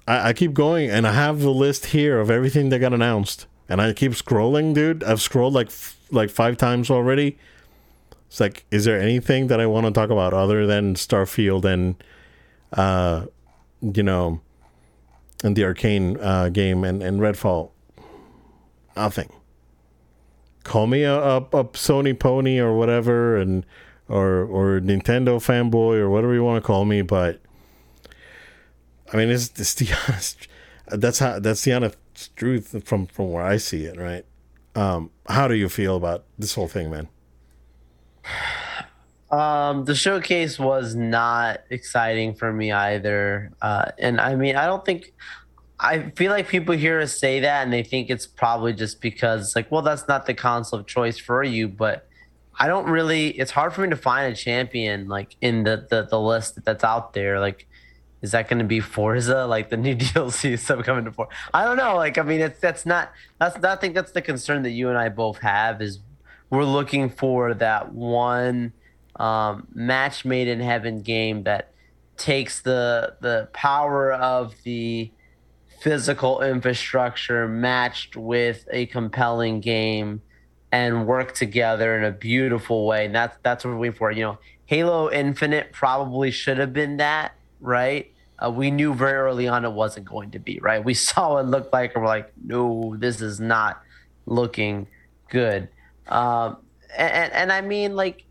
I, I keep going, and I have the list here of everything that got announced, and I keep scrolling, dude. I've scrolled like f- like five times already. It's like, is there anything that I want to talk about other than Starfield and, uh, you know, and the Arkane uh, game and, and Redfall? Nothing. Call me a, a, a Sony pony or whatever, and or or Nintendo fanboy or whatever you want to call me, but I mean, it's, it's the honest. That's how. That's the honest truth from from where I see it. Right. Um, how do you feel about this whole thing, man? Um, the showcase was not exciting for me either. Uh, and I mean, I don't think. I feel like people hear us say that and they think it's probably just because, like, well, that's not the console of choice for you. But I don't really. It's hard for me to find a champion like in the the, the list that's out there. Like, is that going to be Forza, like the new DLC stuff coming to Forza? I don't know. Like, I mean, it's that's not that's I think that's the concern that you and I both have is we're looking for that one um, match made in heaven game that takes the the power of the physical infrastructure matched with a compelling game and work together in a beautiful way. And that's that's what we're waiting for. You know, Halo Infinite probably should have been that right? Uh, we knew very early on it wasn't going to be, right? We saw what it looked like and we're like, no, this is not looking good. Um, and, and I mean, like,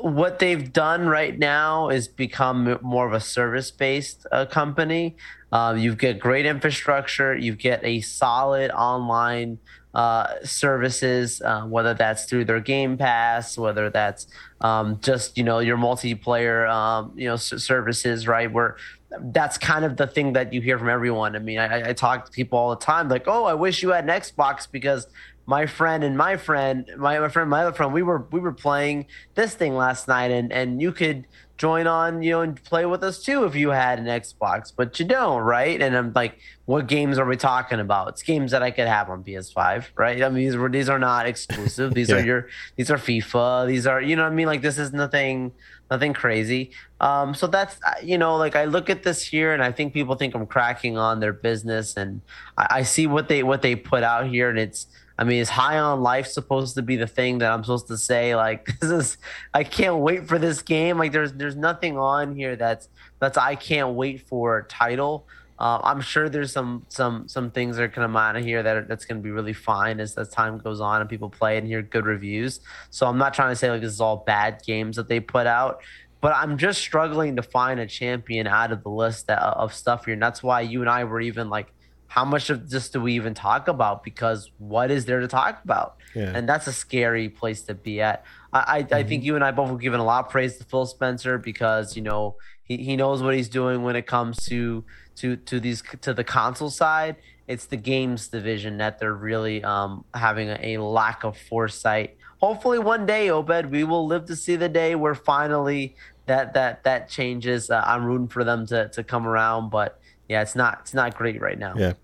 what they've done right now is become more of a service based uh, company. Uh, you get great infrastructure, you get a solid online uh, services, uh, whether that's through their Game Pass, whether that's um, just you know your multiplayer um, you know s- services, right? Where that's kind of the thing that you hear from everyone. I mean, I, I talk to people all the time, like, "Oh, I wish you had an Xbox because my friend and my friend, my, my friend, my other friend, we were we were playing this thing last night, and and you could join on, you know, and play with us too if you had an Xbox, but you don't, right? And I'm like, what games are we talking about? It's games that I could have on PS5, right? I mean, these were these are not exclusive. These yeah. are your these are FIFA. These are you know I mean like this is nothing nothing crazy. Um, so that's you know like I look at this here and I think people think I'm cracking on their business and I, I see what they what they put out here and it's I mean, is high on life supposed to be the thing that I'm supposed to say? Like, this is, I can't wait for this game. Like, there's there's nothing on here that's that's I can't wait for title. Uh, I'm sure there's some some some things that are gonna come out of here that are, that's gonna be really fine as as time goes on and people play and hear good reviews. So I'm not trying to say like this is all bad games that they put out, but I'm just struggling to find a champion out of the list that, of stuff here, and that's why you and I were even like how much of this do we even talk about? Because what is there to talk about? Yeah. And that's a scary place to be at. I, I, mm-hmm. I think you and I both have given a lot of praise to Phil Spencer because you know he, he knows what he's doing when it comes to to to these to the console side. It's the games division that they're really um, having a, a lack of foresight. Hopefully, one day, Obed, we will live to see the day where finally that that that changes. Uh, I'm rooting for them to to come around, but yeah, it's not it's not great right now. Yeah,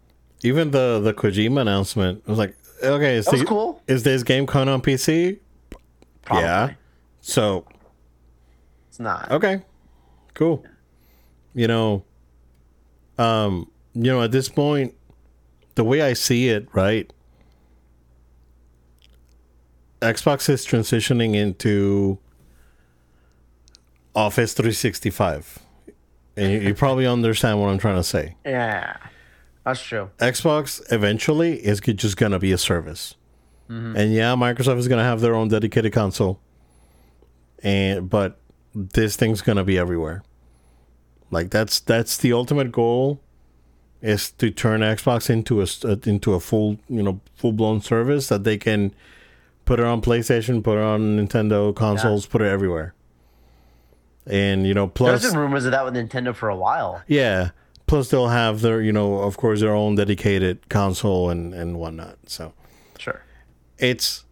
even the the Kojima announcement was like, okay, is, that was the, cool. is this game coming on PC? Probably. Yeah. So it's not. Okay. Cool. You know, um, you know, at this point, the way I see it, right? Xbox is transitioning into Office 365. And you, you probably understand what I'm trying to say. Yeah. That's true. Xbox eventually is just going to be a service. Mm-hmm. And yeah, Microsoft is going to have their own dedicated console. And but this thing's going to be everywhere. Like that's that's the ultimate goal is to turn Xbox into a into a full, you know, full-blown service that they can put it on PlayStation, put it on Nintendo consoles, yeah. put it everywhere. And you know, plus there's been rumors of that with Nintendo for a while. Yeah, plus they'll have their, you know, of course, their own dedicated console and and whatnot. So sure, it's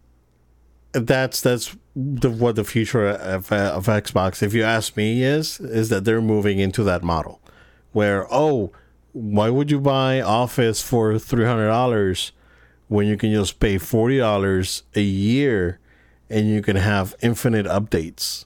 that's that's the, what the future of, of Xbox, if you ask me, is is that they're moving into that model, where oh, why would you buy Office for three hundred dollars when you can just pay forty dollars a year, and you can have infinite updates,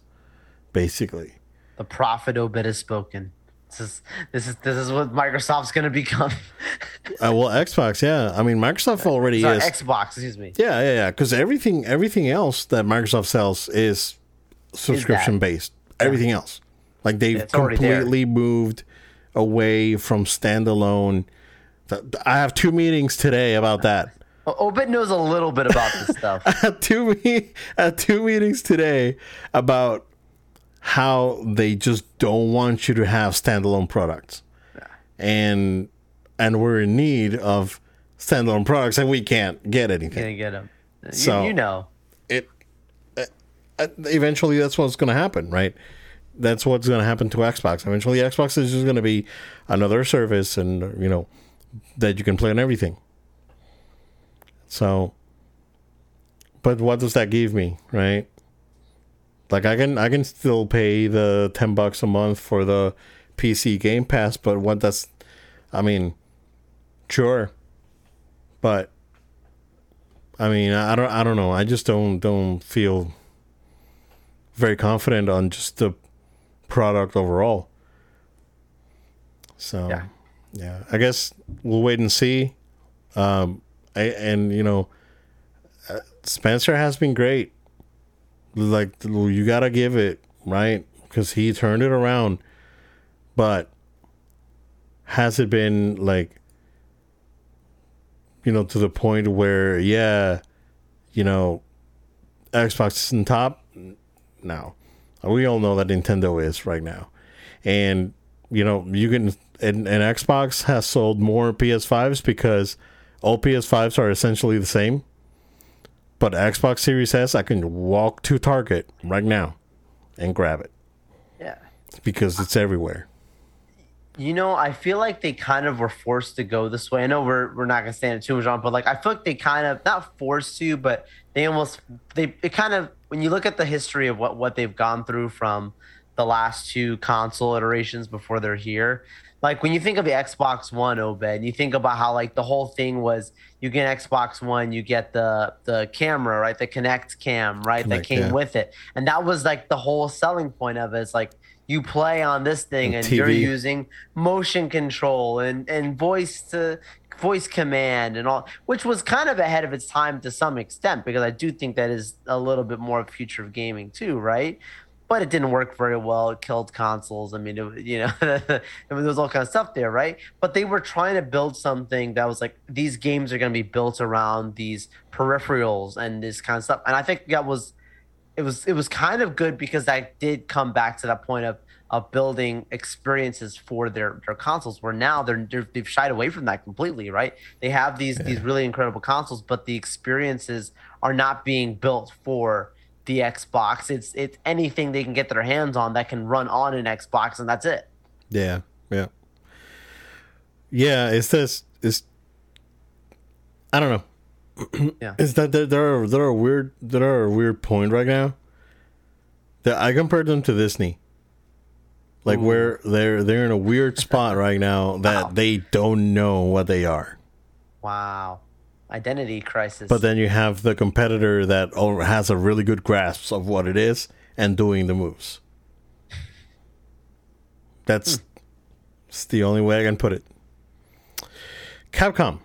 basically. The prophet Obed has spoken. This is this is this is what Microsoft's going to become. uh, well, Xbox, yeah. I mean, Microsoft already Sorry, is Xbox. Excuse me. Yeah, yeah, yeah. Because everything everything else that Microsoft sells is subscription is based. Yeah. Everything else, like they've yeah, completely moved away from standalone. I have two meetings today about that. Obed knows a little bit about this stuff. I had two me- I had two meetings today about how they just don't want you to have standalone products. Yeah. And and we're in need of standalone products and we can't get anything. Can't get them. So you, you know. It uh, uh eventually that's what's going to happen, right? That's what's going to happen to Xbox. Eventually Xbox is just going to be another service and you know that you can play on everything. So but what does that give me, right? Like I can I can still pay the ten bucks a month for the PC Game Pass, but what that's I mean, sure. But I mean, I don't I don't know. I just don't don't feel very confident on just the product overall. So yeah, yeah I guess we'll wait and see. Um, I, and you know, uh, Spencer has been great like you gotta give it right? Because he turned it around. But has it been like you know to the point where yeah you know xbox is in top? Now we all know that nintendo is right now. And you know you can and, and xbox has sold more ps5s because all ps5s are essentially the same but Xbox Series S, I can walk to Target right now and grab it. Yeah. Because it's everywhere. You know, I feel like they kind of were forced to go this way. I know we're we're not gonna stand it too much on, but like I feel like they kind of not forced to, but they almost they it kind of when you look at the history of what what they've gone through from the last two console iterations before they're here, like when you think of the Xbox One, Obed, you think about how like the whole thing was you get Xbox One, you get the the camera, right? The Kinect cam, right? Kinect, that came yeah. with it. And that was like the whole selling point of it. It's like you play on this thing and, and you're using motion control and, and voice to voice command and all which was kind of ahead of its time to some extent because I do think that is a little bit more of future of gaming too, right? But it didn't work very well. It killed consoles. I mean, it, you know, there was all kind of stuff there, right? But they were trying to build something that was like these games are going to be built around these peripherals and this kind of stuff. And I think that was, it was it was kind of good because I did come back to that point of of building experiences for their their consoles where now they're, they have shied away from that completely right they have these yeah. these really incredible consoles but the experiences are not being built for the xbox it's it's anything they can get their hands on that can run on an xbox and that's it yeah yeah yeah it's this it's i don't know yeah is that there, there are there are weird there are a weird point right now that i compared them to disney like Ooh. where they're they're in a weird spot right now that wow. they don't know what they are. Wow. Identity crisis. But then you have the competitor that has a really good grasp of what it is and doing the moves. That's, hmm. that's the only way I can put it. Capcom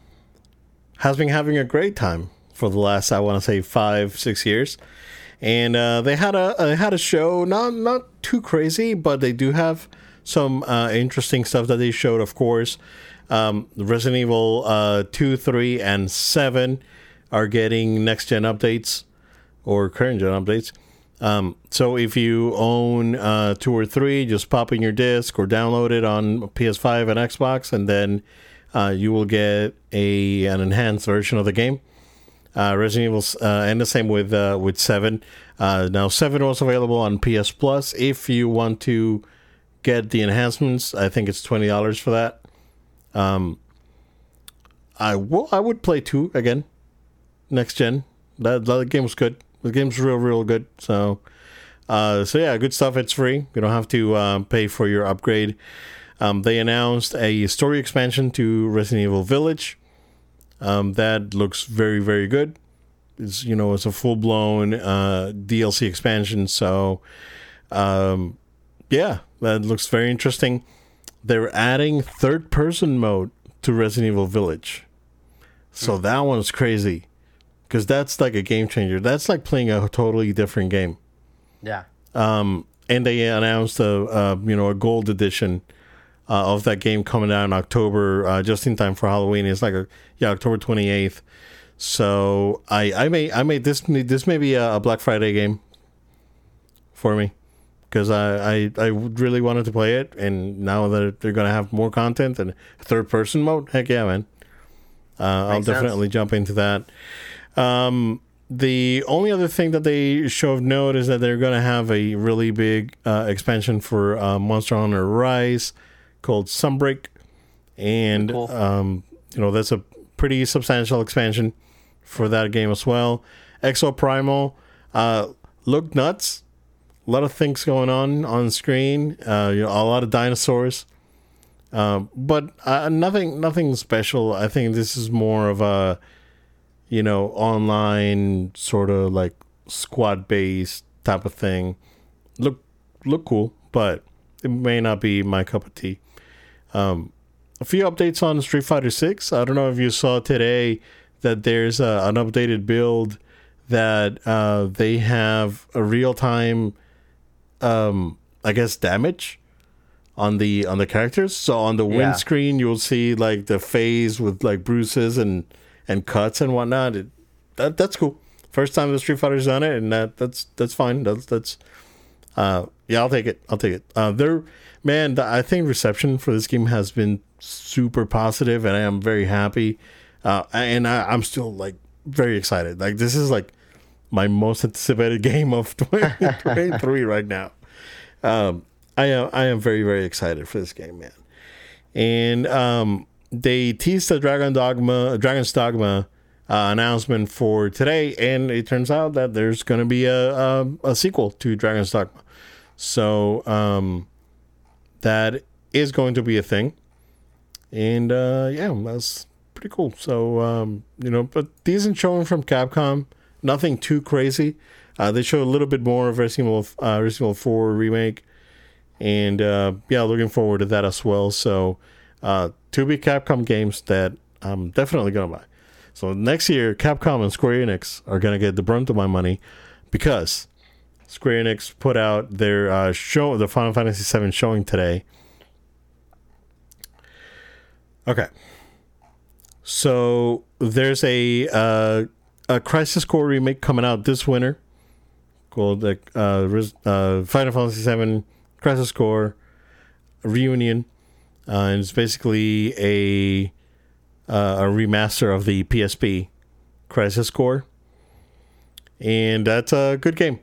has been having a great time for the last, I want to say, five, six years and uh, they had a they had a show not not too crazy, but they do have some uh, interesting stuff that they showed. Of course, um, Resident Evil uh, two, three, and seven are getting next gen updates or current gen updates. Um, so if you own uh, two or three, just pop in your disc or download it on PS5 and Xbox, and then uh, you will get a an enhanced version of the game uh, Resident Evil, uh, and the same with uh, with Seven. Uh, now Seven was available on PS Plus. If you want to get the enhancements, I think it's twenty dollars for that. Um, I will. I would play two again, next gen. That, that game was good. The game's real, real good. So, uh, so yeah, good stuff. It's free. You don't have to uh, pay for your upgrade. Um, they announced a story expansion to Resident Evil Village. Um, that looks very very good. It's you know it's a full blown uh, DLC expansion. So um, yeah, that looks very interesting. They're adding third person mode to Resident Evil Village. So mm. that one's crazy because that's like a game changer. That's like playing a totally different game. Yeah. Um, and they announced a, a you know a gold edition uh, of that game coming out in October, uh, just in time for Halloween. It's like a yeah October twenty eighth. So I I may I may this this may be a, Black Friday game for me because I, I I really wanted to play it, and now that they're gonna have more content and third person mode, heck yeah, man! Uh, I'll definitely sense. jump into that. Um, the only other thing that they show of note is that they're going to have a really big uh, expansion for uh, Monster Hunter Rise called Sunbreak, and cool. um, you know that's a pretty substantial expansion for that game as well. Exoprimal uh, looked nuts. A lot of things going on on screen. Uh, you know, a lot of dinosaurs, um, but uh, nothing nothing special. I think this is more of a you know online sort of like squad based type of thing. Look look cool, but it may not be my cup of tea. Um, a few updates on Street Fighter Six. I don't know if you saw today that there's a, an updated build that uh, they have a real time, um, I guess, damage on the on the characters. So on the yeah. windscreen, you'll see like the phase with like bruises and and cuts and whatnot. It, that that's cool. First time the Street Fighter's done it, and that that's that's fine. That's that's uh, yeah, I'll take it. I'll take it. Uh, they're man, the, I think reception for this game has been super positive, and I am very happy. Uh, and I, I, am still like very excited. Like this is like my most anticipated game of 2023 right now. Um, I am I am very very excited for this game, man. And um, they teased the Dragon Dogma, Dragon's Dogma uh, announcement for today, and it turns out that there's going to be a, a, a sequel to Dragon's Dogma. So um, that is going to be a thing. And uh, yeah, that's pretty cool. So, um, you know, but decent showing from Capcom. Nothing too crazy. Uh, they show a little bit more of Resident Evil, uh, Resident Evil 4 remake. And uh, yeah, looking forward to that as well. So, uh, two big Capcom games that I'm definitely to buy. So, next year, Capcom and Square Enix are to get the brunt of my money because Square Enix put out their uh, show, the Final Fantasy VII showing today. Okay, so there's a uh, a Crisis Core remake coming out this winter called the uh, uh, Final Fantasy VII Crisis Core Reunion, uh, and it's basically a uh, a remaster of the PSP Crisis Core, and that's a good game.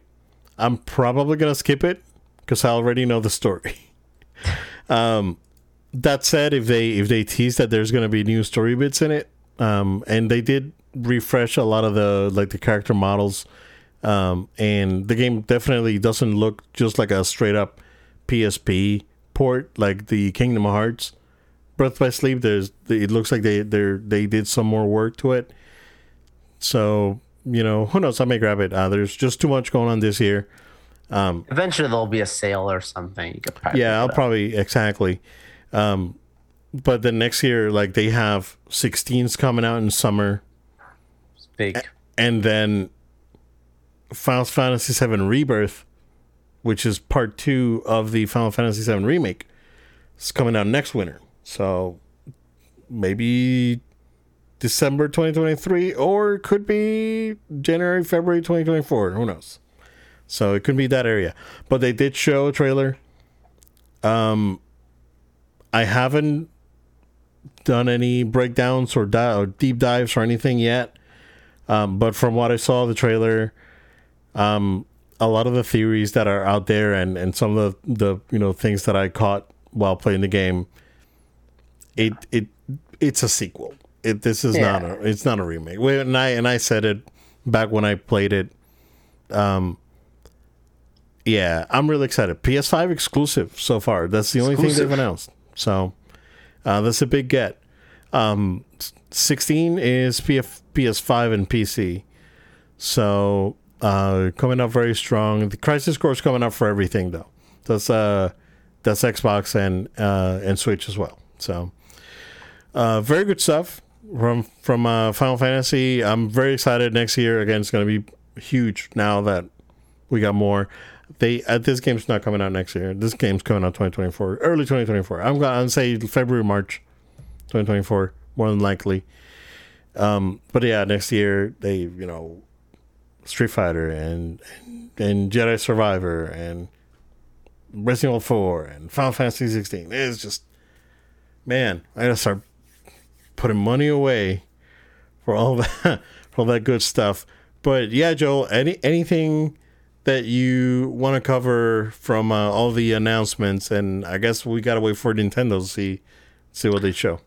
I'm probably gonna skip it because I already know the story. um, that said, if they if they tease that there's gonna be new story bits in it, um, and they did refresh a lot of the like the character models, um, and the game definitely doesn't look just like a straight up PSP port like the Kingdom Hearts Birth by Sleep. There's it looks like they they they did some more work to it. So you know who knows? I may grab it. Uh, there's just too much going on this year. Um, Eventually there'll be a sale or something. yeah, I'll probably exactly. Um, but then next year, like they have 16s coming out in summer. And then Final Fantasy VII Rebirth, which is part two of the Final Fantasy VII remake, is coming out next winter. So maybe December 2023, or it could be January, February 2024. Who knows? So it could be that area. But they did show a trailer. Um, I haven't done any breakdowns or, di- or deep dives or anything yet. Um, but from what I saw the trailer, um, a lot of the theories that are out there and, and some of the, the you know things that I caught while playing the game, it it it's a sequel. It this is yeah. not a it's not a remake. And I and I said it back when I played it. Um, yeah, I'm really excited. PS5 exclusive so far. That's the only thing they've announced. So uh, that's a big get. Um, 16 is PF, PS5 and PC. So uh, coming up very strong. The Crisis Core is coming up for everything though. That's uh, that's Xbox and uh, and Switch as well. So uh, very good stuff from from uh, Final Fantasy. I'm very excited. Next year again, it's going to be huge. Now that we got more they uh, this game's not coming out next year. This game's coming out 2024, early 2024. I'm gonna say February, March, 2024, more than likely. Um, but yeah, next year they, you know, Street Fighter and and, Jedi Survivor and Resident Evil 4 and Final Fantasy 16. It's just, man, I gotta start putting money away for all that for all that good stuff. But yeah, Joel, any anything that you want to cover from uh, all the announcements, and I guess we gotta wait for Nintendo to see see what they show.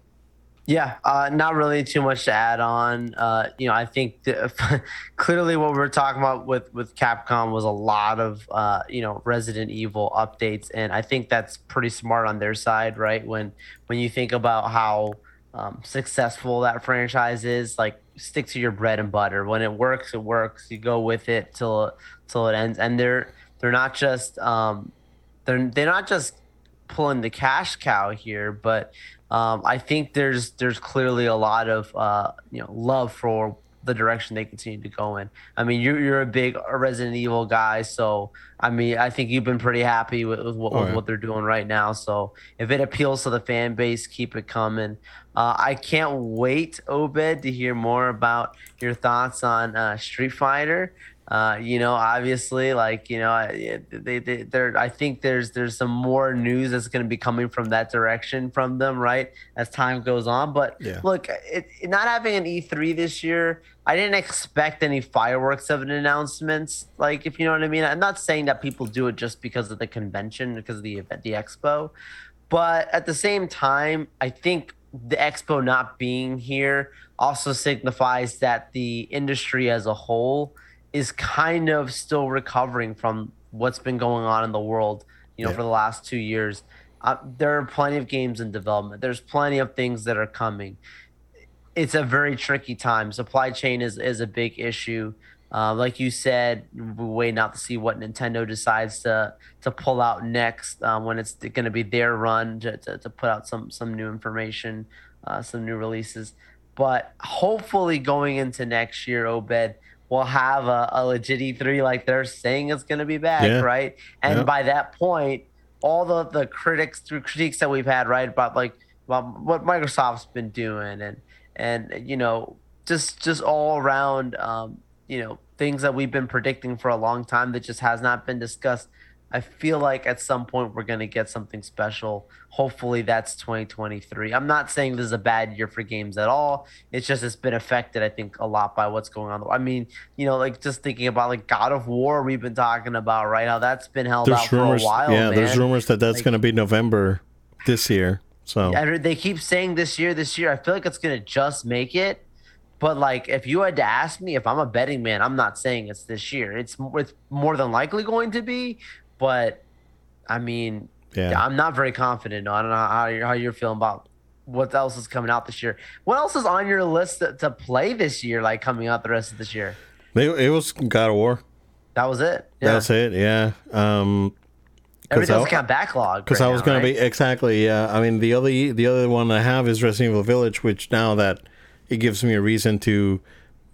Yeah, uh, not really too much to add on. Uh, you know, I think the, clearly what we are talking about with with Capcom was a lot of uh, you know Resident Evil updates, and I think that's pretty smart on their side, right? When when you think about how um, successful that franchise is, like stick to your bread and butter. When it works, it works. You go with it till till it ends. And they're they're not just um, they're they're not just pulling the cash cow here, but um, I think there's there's clearly a lot of uh, you know love for the direction they continue to go in. I mean, you're you're a big Resident Evil guy, so I mean, I think you've been pretty happy with, with, what, oh, yeah. with what, they're doing right now. So if it appeals to the fan base, keep it coming. Uh, I can't wait, Obed, to hear more about your thoughts on uh, Street Fighter. Uh, you know, obviously, like you know, they they there. I think there's there's some more news that's going to be coming from that direction from them, right, as time goes on. But yeah. look, it, not having an E3 this year, I didn't expect any fireworks of an announcements. Like, if you know what I mean. I'm not saying that people do it just because of the convention, because of the event, the expo, but at the same time, I think the expo not being here also signifies that the industry as a whole is kind of still recovering from what's been going on in the world, you know, yeah. for the last two years. Uh, there are plenty of games in development. There's plenty of things that are coming. It's a very tricky time. Supply chain is, is a big issue. Uh, like you said, we're waiting out to see what Nintendo decides to to pull out next um, when it's going to be their run to, to, to, put out some some new information, uh, some new releases. But hopefully, going into next year, Obed, will have a, a legit E3 like they're saying it's going to be back, yeah. right? And yeah. by that point, all the the critics through critiques that we've had, right, about like about what Microsoft's been doing and and you know just just all around um, you know things that we've been predicting for a long time that just has not been discussed. I feel like at some point we're going to get something special. Hopefully that's 2023. I'm not saying this is a bad year for games at all. It's just it's been affected, I think, a lot by what's going on. I mean, you know, like just thinking about like God of War, we've been talking about right now that's been held there's out rumors, for a while. Yeah, man. there's rumors that that's like, going to be November this year. So they keep saying this year, this year. I feel like it's going to just make it. But like, if you had to ask me, if I'm a betting man, I'm not saying it's this year. It's it's more than likely going to be. But I mean, yeah. I'm not very confident. I don't know how you're, how you're feeling about what else is coming out this year. What else is on your list to, to play this year, like coming out the rest of this year? It, it was God of War. That was it. Yeah. That's it. Yeah. Um, Everything's kind of backlog. Because right I was going right? to be exactly. Yeah. I mean, the other the other one I have is Resident Evil Village, which now that it gives me a reason to,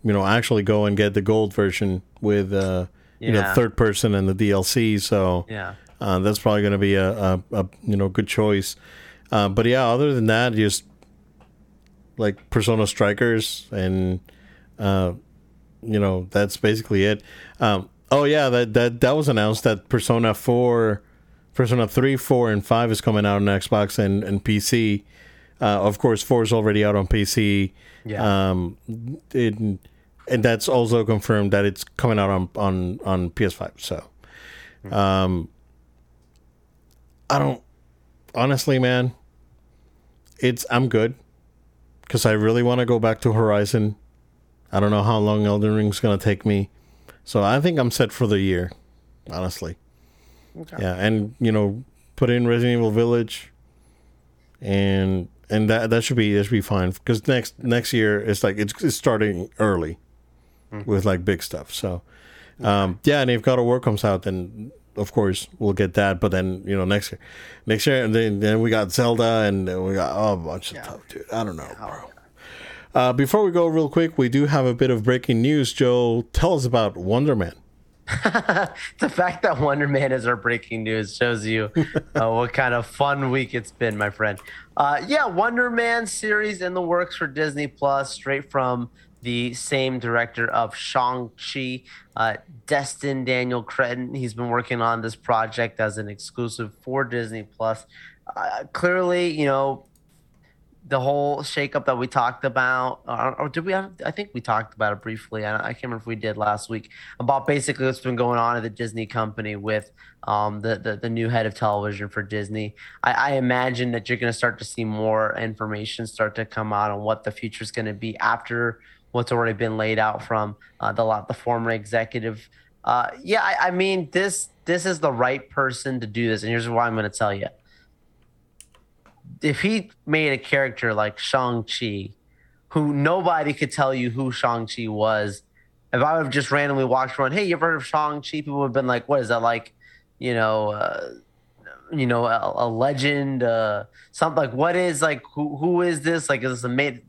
you know, actually go and get the gold version with. Uh, you know third person and the DLC. So yeah, uh, that's probably going to be a, a, a, you know good choice. Uh, but yeah, other than that, just like Persona Strikers and uh, you know that's basically it. Um, oh yeah, that that that was announced that Persona Four, Persona Three, Four, and Five is coming out on Xbox and and PC. Uh, of course, four is already out on PC. Yeah. Um, it, and that's also confirmed that it's coming out on on on PS5. So, um, I don't honestly, man. It's I'm good because I really want to go back to Horizon. I don't know how long Elden Ring's gonna take me, so I think I'm set for the year. Honestly, okay. yeah, and you know, put in Resident Evil Village, and and that that should be that should be fine because next next year it's like it's, it's starting early mm-hmm. with like big stuff. So, um, yeah, and if God of War comes out, then of course we'll get that. But then you know next year, next year, and then, then we got Zelda, and we got oh, a bunch of yeah. stuff, dude. I don't know, yeah. bro. Uh, before we go, real quick, we do have a bit of breaking news. Joe, tell us about Wonder Man. the fact that Wonder Man is our breaking news shows you uh, what kind of fun week it's been, my friend. Uh, yeah, Wonder Man series in the works for Disney Plus, straight from the same director of Shang-Chi, uh, Destin Daniel Cretton. He's been working on this project as an exclusive for Disney Plus. Uh, clearly, you know, the whole shakeup that we talked about, or, or did we? I think we talked about it briefly. I, I, can't remember if we did last week about basically what's been going on at the Disney company with um, the, the, the new head of television for Disney. I, I imagine that you're going to start to see more information start to come out on what the future is going to be after what's already been laid out from uh, the lot the former executive. Uh, yeah, I, I, mean this this is the right person to do this, and here's why I'm going to tell you. If he made a character like Shang Chi, who nobody could tell you who Shang Chi was, if I would have just randomly walked around, hey, you ever heard of Shang Chi? People would have been like, what is that like? You know. Uh, you know a, a legend uh something like what is like who who is this? Like is this a made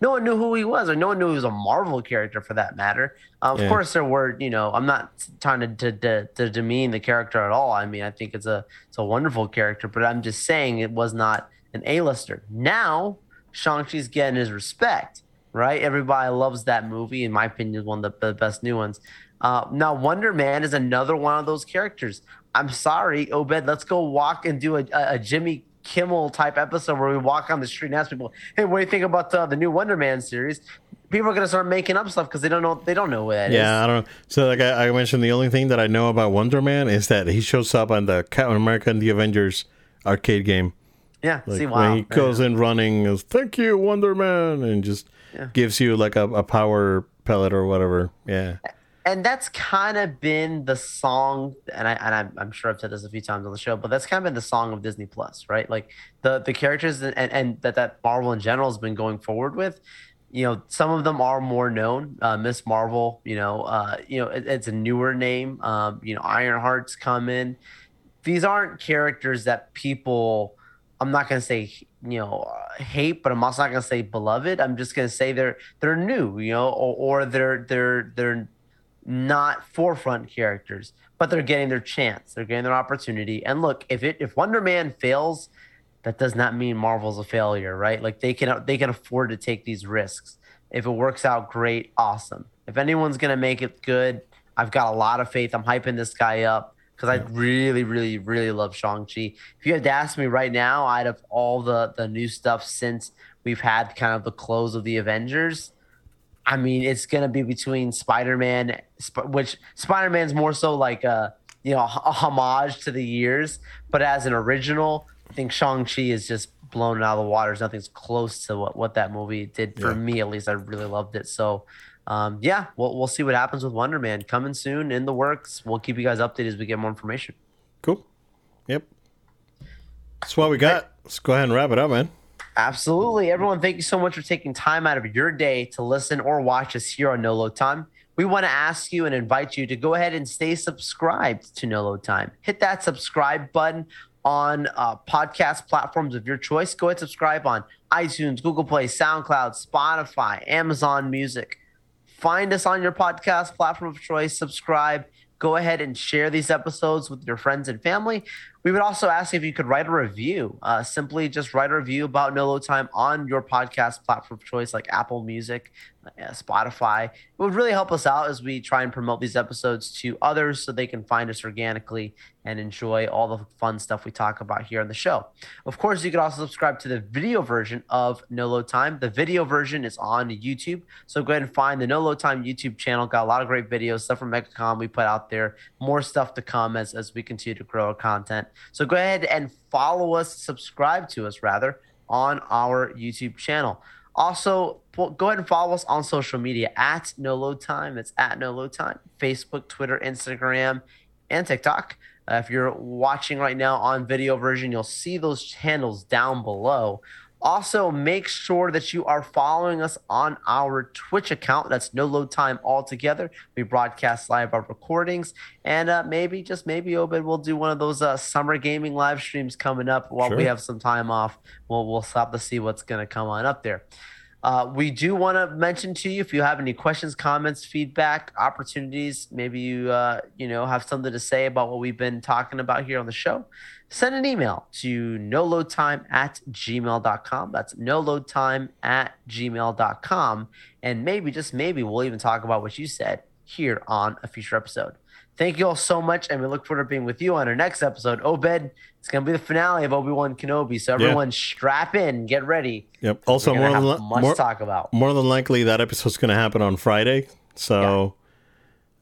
no one knew who he was or no one knew he was a marvel character for that matter. Yeah. of course there were you know i'm not trying to, to, to, to demean the character at all. I mean i think it's a it's a wonderful character but i'm just saying it was not an a-lister. Now shang-chi's getting his respect right? Everybody loves that movie in my opinion is one of the, the best new ones. Uh, now wonder man is another one of those characters I'm sorry, Obed, let's go walk and do a, a Jimmy Kimmel type episode where we walk on the street and ask people, "Hey, what do you think about uh, the new Wonder Man series?" People are gonna start making up stuff because they don't know they don't know what that yeah, is. I don't know. So, like I, I, mentioned, the only thing that I know about Wonder Man is that he shows up on the Captain America and the Avengers arcade game. Yeah, like see, wow. When he goes yeah. in running, goes, "Thank you, Wonder Man," and just yeah. gives you like a, a power pellet or whatever. Yeah and that's kind of been the song and I and I'm, sure I've said this a few times on the show, but that's kind of been the song of Disney Plus, right? Like the the characters and, and that that Marvel in general has been going forward with. You know, some of them are more known. Uh, Miss Marvel, you know, uh, you know, it, it's a newer name. Um, you know, Ironheart's come in. These aren't characters that people. I'm not gonna say you know hate, but I'm also not gonna say beloved. I'm just gonna say they're they're new, you know, or, or they're they're they're not forefront characters, but they're getting their chance. They're getting their opportunity. And look, if it if Wonder Man fails, that does not mean Marvel's a failure, right? Like they can they can afford to take these risks. If it works out, great, awesome. If anyone's gonna make it good, I've got a lot of faith. I'm hyping this guy up because I really, really, really love Shang Chi. If you had to ask me right now, out of all the the new stuff since we've had kind of the close of the Avengers, I mean, it's gonna be between Spider Man, which Spider Man's more so like a you know a homage to the years, but as an original, I think Shang Chi is just blown out of the waters. Nothing's close to what what that movie did for yeah. me. At least I really loved it. So. Um, yeah, we'll, we'll see what happens with Wonder Man coming soon in the works. We'll keep you guys updated as we get more information. Cool. Yep. That's what we got. Let's go ahead and wrap it up, man. Absolutely. Everyone, thank you so much for taking time out of your day to listen or watch us here on No Load Time. We want to ask you and invite you to go ahead and stay subscribed to No Load Time. Hit that subscribe button on uh, podcast platforms of your choice. Go ahead subscribe on iTunes, Google Play, SoundCloud, Spotify, Amazon Music. Find us on your podcast platform of choice, subscribe, go ahead and share these episodes with your friends and family. We would also ask if you could write a review. Uh, simply just write a review about No Load Time on your podcast platform of choice, like Apple Music, uh, Spotify. It would really help us out as we try and promote these episodes to others so they can find us organically and enjoy all the fun stuff we talk about here on the show. Of course, you can also subscribe to the video version of No Load Time. The video version is on YouTube. So go ahead and find the No Load Time YouTube channel. Got a lot of great videos, stuff from MegaCon we put out there. More stuff to come as, as we continue to grow our content. So go ahead and follow us, subscribe to us rather, on our YouTube channel. Also, go ahead and follow us on social media at No Load Time. It's at No Load Time. Facebook, Twitter, Instagram, and TikTok. Uh, if you're watching right now on video version, you'll see those handles down below. Also, make sure that you are following us on our Twitch account. That's no load time altogether. We broadcast live our recordings, and uh, maybe just maybe Obed will do one of those uh, summer gaming live streams coming up while sure. we have some time off. We'll we'll stop to see what's going to come on up there. Uh, we do want to mention to you if you have any questions, comments, feedback, opportunities, maybe you uh, you know have something to say about what we've been talking about here on the show, send an email to noloadtime at gmail.com. That's noloadtime at gmail.com. And maybe, just maybe, we'll even talk about what you said here on a future episode. Thank you all so much, and we look forward to being with you on our next episode. Obed, it's going to be the finale of Obi Wan Kenobi, so everyone yeah. strap in, get ready. Yep. Also, more than much more, talk about. More than likely, that episode's going to happen on Friday. So,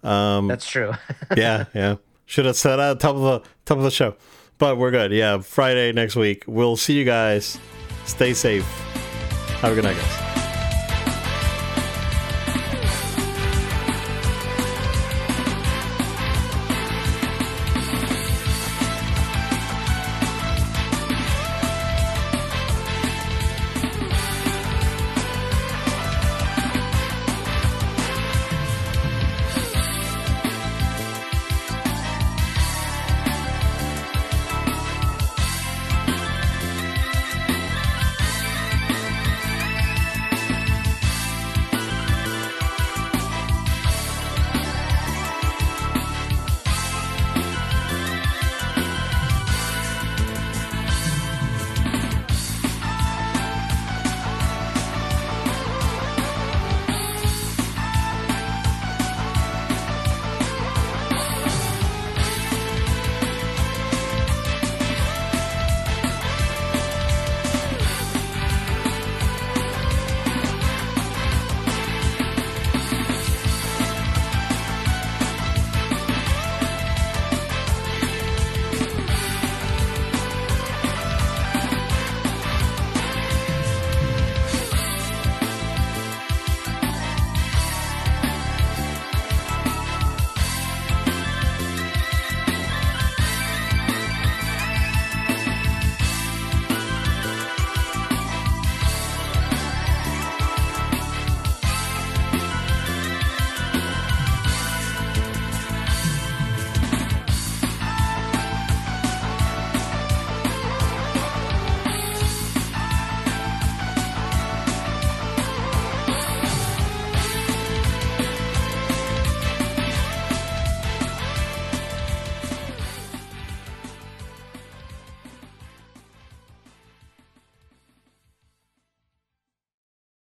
yeah. um, that's true. yeah, yeah. Should have said at the top of the top of the show, but we're good. Yeah, Friday next week. We'll see you guys. Stay safe. Have a good night, guys.